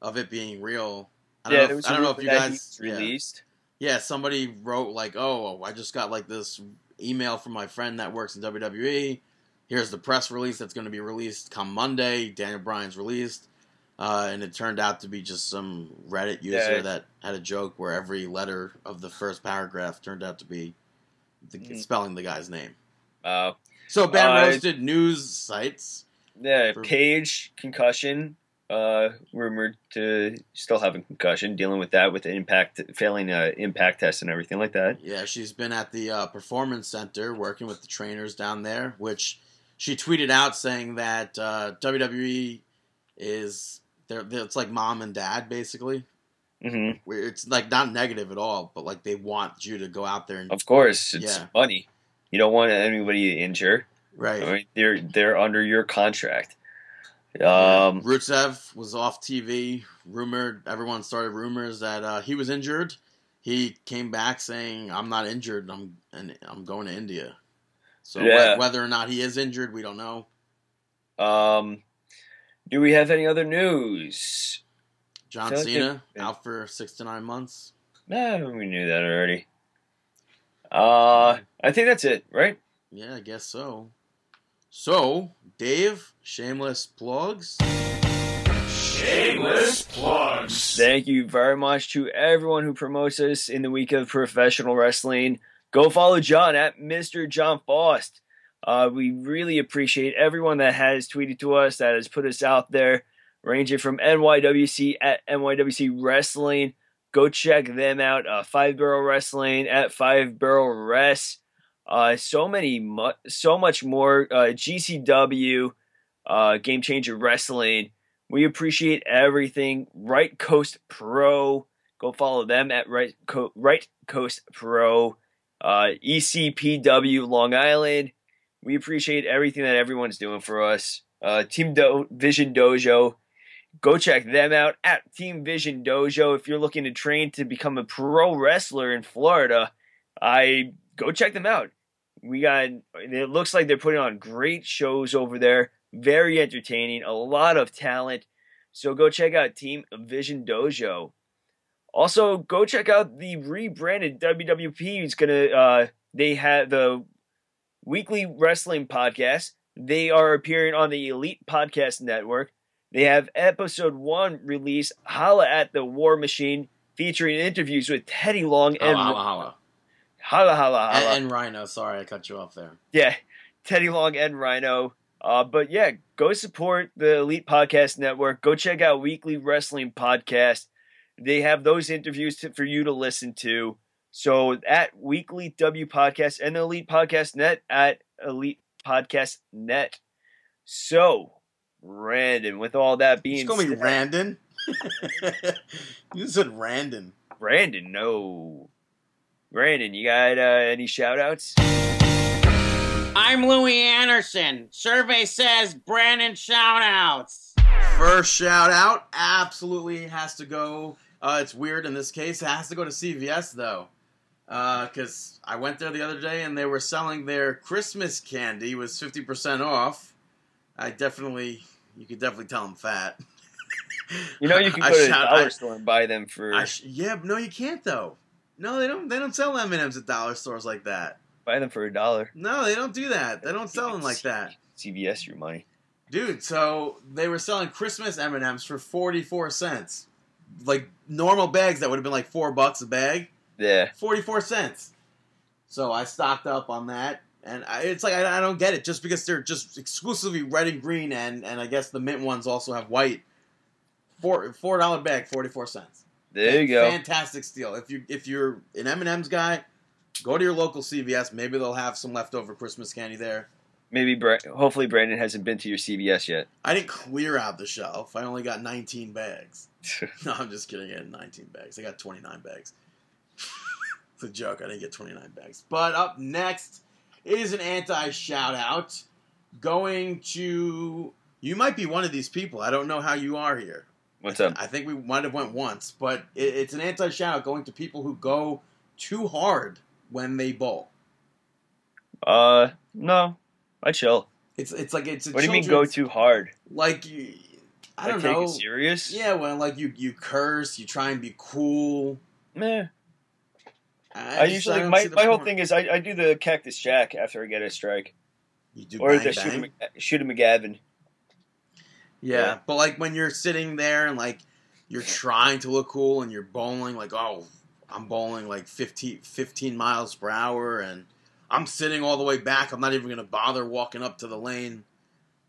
of it being real. I don't yeah, know. If, I don't know if you guys released. yeah. Yeah, somebody wrote like, "Oh, I just got like this email from my friend that works in WWE. Here's the press release that's going to be released come Monday. Daniel Bryan's released." Uh, and it turned out to be just some Reddit user Yeah. that had a joke where every letter of the first paragraph turned out to be the, Mhm. spelling the guy's name. Uh, So Ben Uh, roasted news sites. yeah, For- Paige concussion. Uh, rumored to still have a concussion, dealing with that with the impact, failing uh, impact test and everything like that. Yeah, she's been at the uh, performance center working with the trainers down there, which she tweeted out saying that uh, WWE is they're, they're it's like mom and dad basically. hmm it's like not negative at all, but like they want you to go out there and Of course, it's Yeah. money. You don't want anybody to injure. right. I mean, they're they're under your contract. Yeah. Um, Rusev was off TV. Rumored, everyone started rumors that uh, he was injured. He came back saying, "I'm not injured. I'm and I'm going to India." So Yeah. whether or not he is injured, we don't know. um, do we have any other news? John like Cena out for six to nine months. Eh, we knew that already. Uh, I think that's it, right? Yeah, I guess so. So, Dave, shameless plugs. Shameless plugs. Thank you very much to everyone who promotes us in the week of professional wrestling. Go follow John at Mr. John Faust. Uh, we really appreciate everyone that has tweeted to us, that has put us out there, ranging from NYWC at NYWC Wrestling. Go check them out. Uh, Five Borough Wrestling at Five Borough Rest. Uh, so many, mu- so much more. Uh, GCW, uh, Game Changer Wrestling. We appreciate everything. Right Coast Pro. Go follow them at Right, Co- right Coast Pro. Uh, ECPW Long Island. We appreciate everything that everyone's doing for us. Uh, Team Do- Vision Dojo. Go check them out at Team Vision Dojo. If you're looking to train to become a pro wrestler in Florida, I go check them out. We got. It looks like they're putting on great shows over there. Very entertaining. A lot of talent. So go check out Team Vision Dojo. Also, go check out the rebranded WWP. It's gonna. Uh, they have the weekly wrestling podcast. They are appearing on the Elite Podcast Network. They have episode one release, Holla at the War Machine, featuring interviews with Teddy Long and Holla, holla, holla. Holla Holla And, Holla. and Rhino. Sorry, I cut you off there. Yeah, Teddy Long and Rhino. Uh, but yeah, go support the Elite Podcast Network. Go check out Weekly Wrestling Podcast. They have those interviews to, for you to listen to. So at Weekly W Podcast and the Elite Podcast Net at Elite Podcast Net. So, Brandon, with all that being just call me said- Randon. you said Randon. Brandon, no. Brandon, you got uh, any shout outs? I'm Louis Anderson. Survey says Brandon shoutouts. First shout out absolutely has to go. Uh, it's weird in this case. It has to go to CVS though, because I went there the other day and they were selling their Christmas candy it was fifty percent off. I definitely, you could definitely tell I'm fat. You know, you can I go to the dollar I- store and buy them for I sh- yeah, no, you can't though. No, they don't. They don't sell M and M's at dollar stores like that. buy them for a dollar. No, they don't do that. They don't sell them like that. CVS your money. Dude, so they were selling Christmas M and M's for forty four cents, like normal bags that would have been like four bucks a bag, Yeah. forty four cents. So I stocked up on that, and I, it's like I, I don't get it just because they're just exclusively red and green, and and I guess the mint ones also have white. Four four dollar bag, forty four cents. There you go. Fantastic steal. If you if you're an M and M's guy, go to your local CVS. Maybe they'll have some leftover Christmas candy there. Maybe Bra- hopefully Brandon hasn't been to your CVS yet. I didn't clear out the shelf. I only got 19 bags. No, I'm just kidding. I had 19 bags. I got 29 bags. it's a joke. I didn't get 29 bags. But up next is an anti shout out going to. You might be one of these people. I don't know how you are here. What's up? I think we might have went once, but it, it's an anti shout out going to people who go too hard when they bowl. Uh, no, I chill. It's it's like it's a What do you mean go too hard? like you- I Like, don't take know. serious? Yeah, well, like you you curse, you try and be cool. Meh. I, I, usually don't my, my whole thing is I, I do the cactus jack after I get a strike you do or bang, the bang. shoot him, shoot him McGavin. Yeah, Yeah. but like when you're sitting there and like you're trying to look cool and you're bowling like, oh, I'm bowling like 15, 15 miles per hour and I'm sitting all the way back. I'm not even gonna bother walking up to the lane.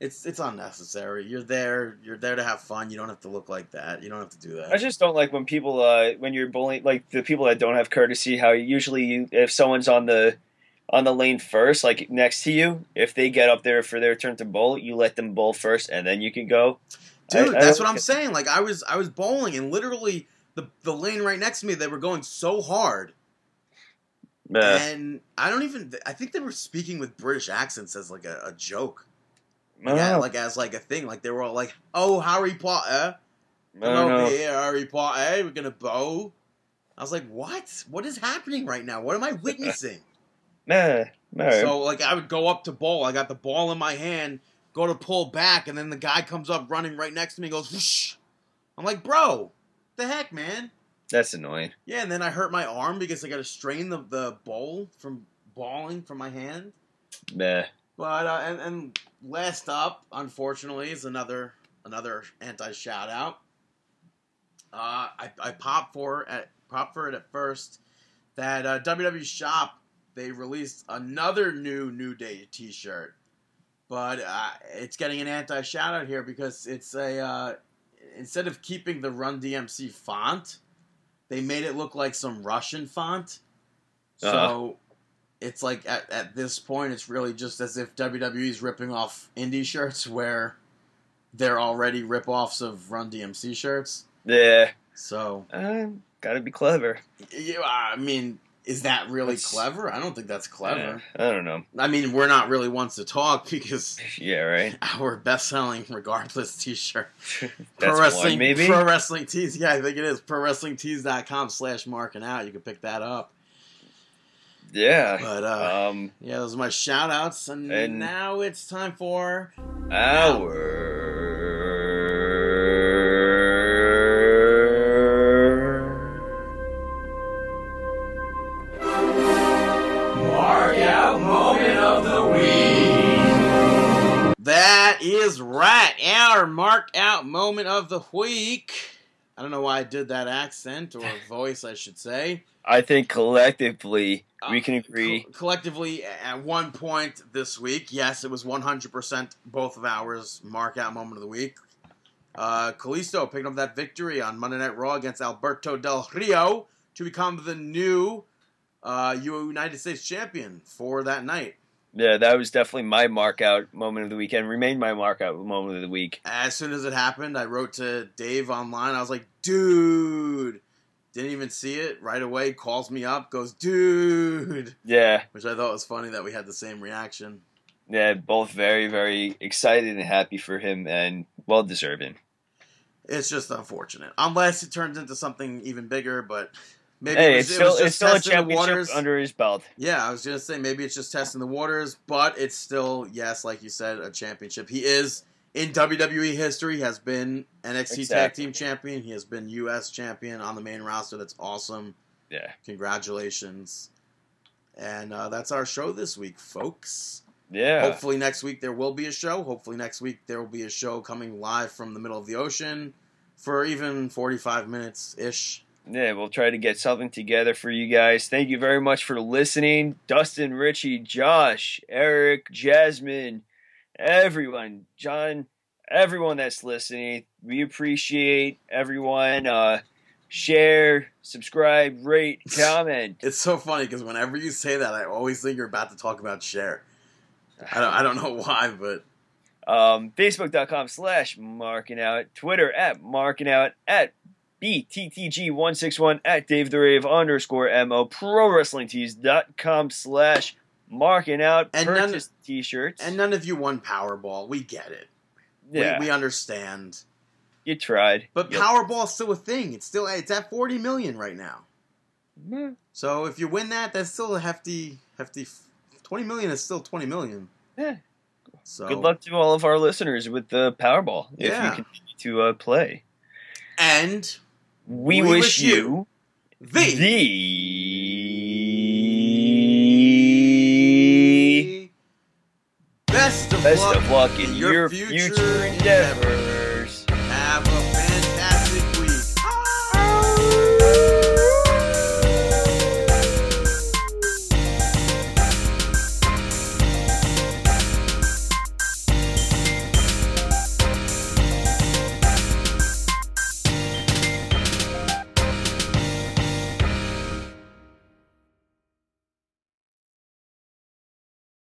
It's it's unnecessary. You're there. You're there to have fun. You don't have to look like that. You don't have to do that. I just don't like when people uh when you're bullying like the people that don't have courtesy. How usually you, if someone's on the on the lane first, like next to you, if they get up there for their turn to bowl, you let them bowl first and then you can go. Dude, I- I that's what I'm saying. Like I was I was bowling and literally the the lane right next to me they were going so hard. Uh, and I don't even I think they were speaking with British accents as like a, a joke. Yeah, like as like a thing. Like they were all like, "Oh, Harry Potter, I come over here, Harry Potter. We're gonna bow." I was like, "What? What is happening right now? What am I witnessing?" Nah, right. So like I would go up to bowl. I got the ball in my hand, go to pull back, and then the guy comes up running right next to me. and Goes, Whoosh. I'm like, "Bro, the heck, man." That's annoying. Yeah, and then I hurt my arm because I got to strain the the bowl from balling from my hand. Nah. But uh, and and last up, unfortunately, is another another anti shout out. Uh, I I popped for at popped for it at first that uh, WWE Shop they released another new New Day T-shirt, but uh, it's getting an anti shout out here because it's a uh, instead of keeping the Run DMC font, they made it look like some Russian font. So Uh-huh. it's like at, at this point, it's really just as if WWE's ripping off indie shirts where they're already rip-offs of Run DMC shirts. Yeah. So, Uh, gotta be clever. yeah, I mean, is that really That's- clever? I don't think that's clever. Yeah, I don't know. I mean, we're not really ones to talk because Yeah, right. our best-selling regardless T-shirt, pro wrestling, one, maybe. pro wrestling tees. Yeah, I think it is pro wrestling tees.com slash marking out. You can pick that up. yeah. But uh, Um, yeah, those are my shout outs, and, and- now it's time for our. Our marked out moment of the week. I don't know why I did that accent or voice, I should say. I think collectively we can Uh, agree. co- collectively, at one point this week, yes, it was 100% both of ours mark out moment of the week. Uh, Kalisto picked up that victory on Monday Night Raw against Alberto Del Rio to become the new uh, United States champion for that night. Yeah, that was definitely my mark out moment of the weekend. remained my mark out moment of the week. As soon as it happened, I wrote to Dave online. I was like, dude. Didn't even see it right away. Calls me up, goes, dude. Yeah, Which I thought was funny that we had the same reaction. yeah, both very, very excited and happy for him and well deserving. It's just unfortunate. Unless it turns into something even bigger, but maybe Hey, it it's was, it still just it's still a championship waters. under his belt. Yeah, I was gonna say maybe it's just testing the waters, but it's still yes, like you said, a championship. He is in WWE history has been NXT Tag Team Champion. He has been US Champion on the main roster. That's awesome. Yeah, Congratulations. And uh, that's our show this week, folks. yeah, Hopefully next week there will be a show. Hopefully next week there will be a show coming live from the middle of the ocean for even 45 minutes ish. Yeah. We'll try to get something together for you guys. Thank you very much for listening, Dustin, Richie, Josh, Eric, Jasmine, everyone, John, everyone that's listening. We appreciate everyone. Uh, share, subscribe, rate, comment. It's so funny because whenever you say that, I always think you're about to talk about share. I don't, I don't know why, but Um, Facebook.com slash marking out. Twitter at marking out at BTTG161 at Dave the Rave underscore MO. Pro Wrestling Tees.com slash marking out. And none- Purchase t shirts. and none of you won Powerball. We get it. yeah, We, we understand. you tried. But You- Powerball's still a thing. It's still it's at 40 million right now. Hmm. So if you win that, that's still a hefty, hefty. 20 million is still 20 million. Yeah. So Good luck to all of our listeners with the Powerball if Yeah. you continue to uh, play. And We, We wish, wish you the, the best of best luck of luck in in your future future.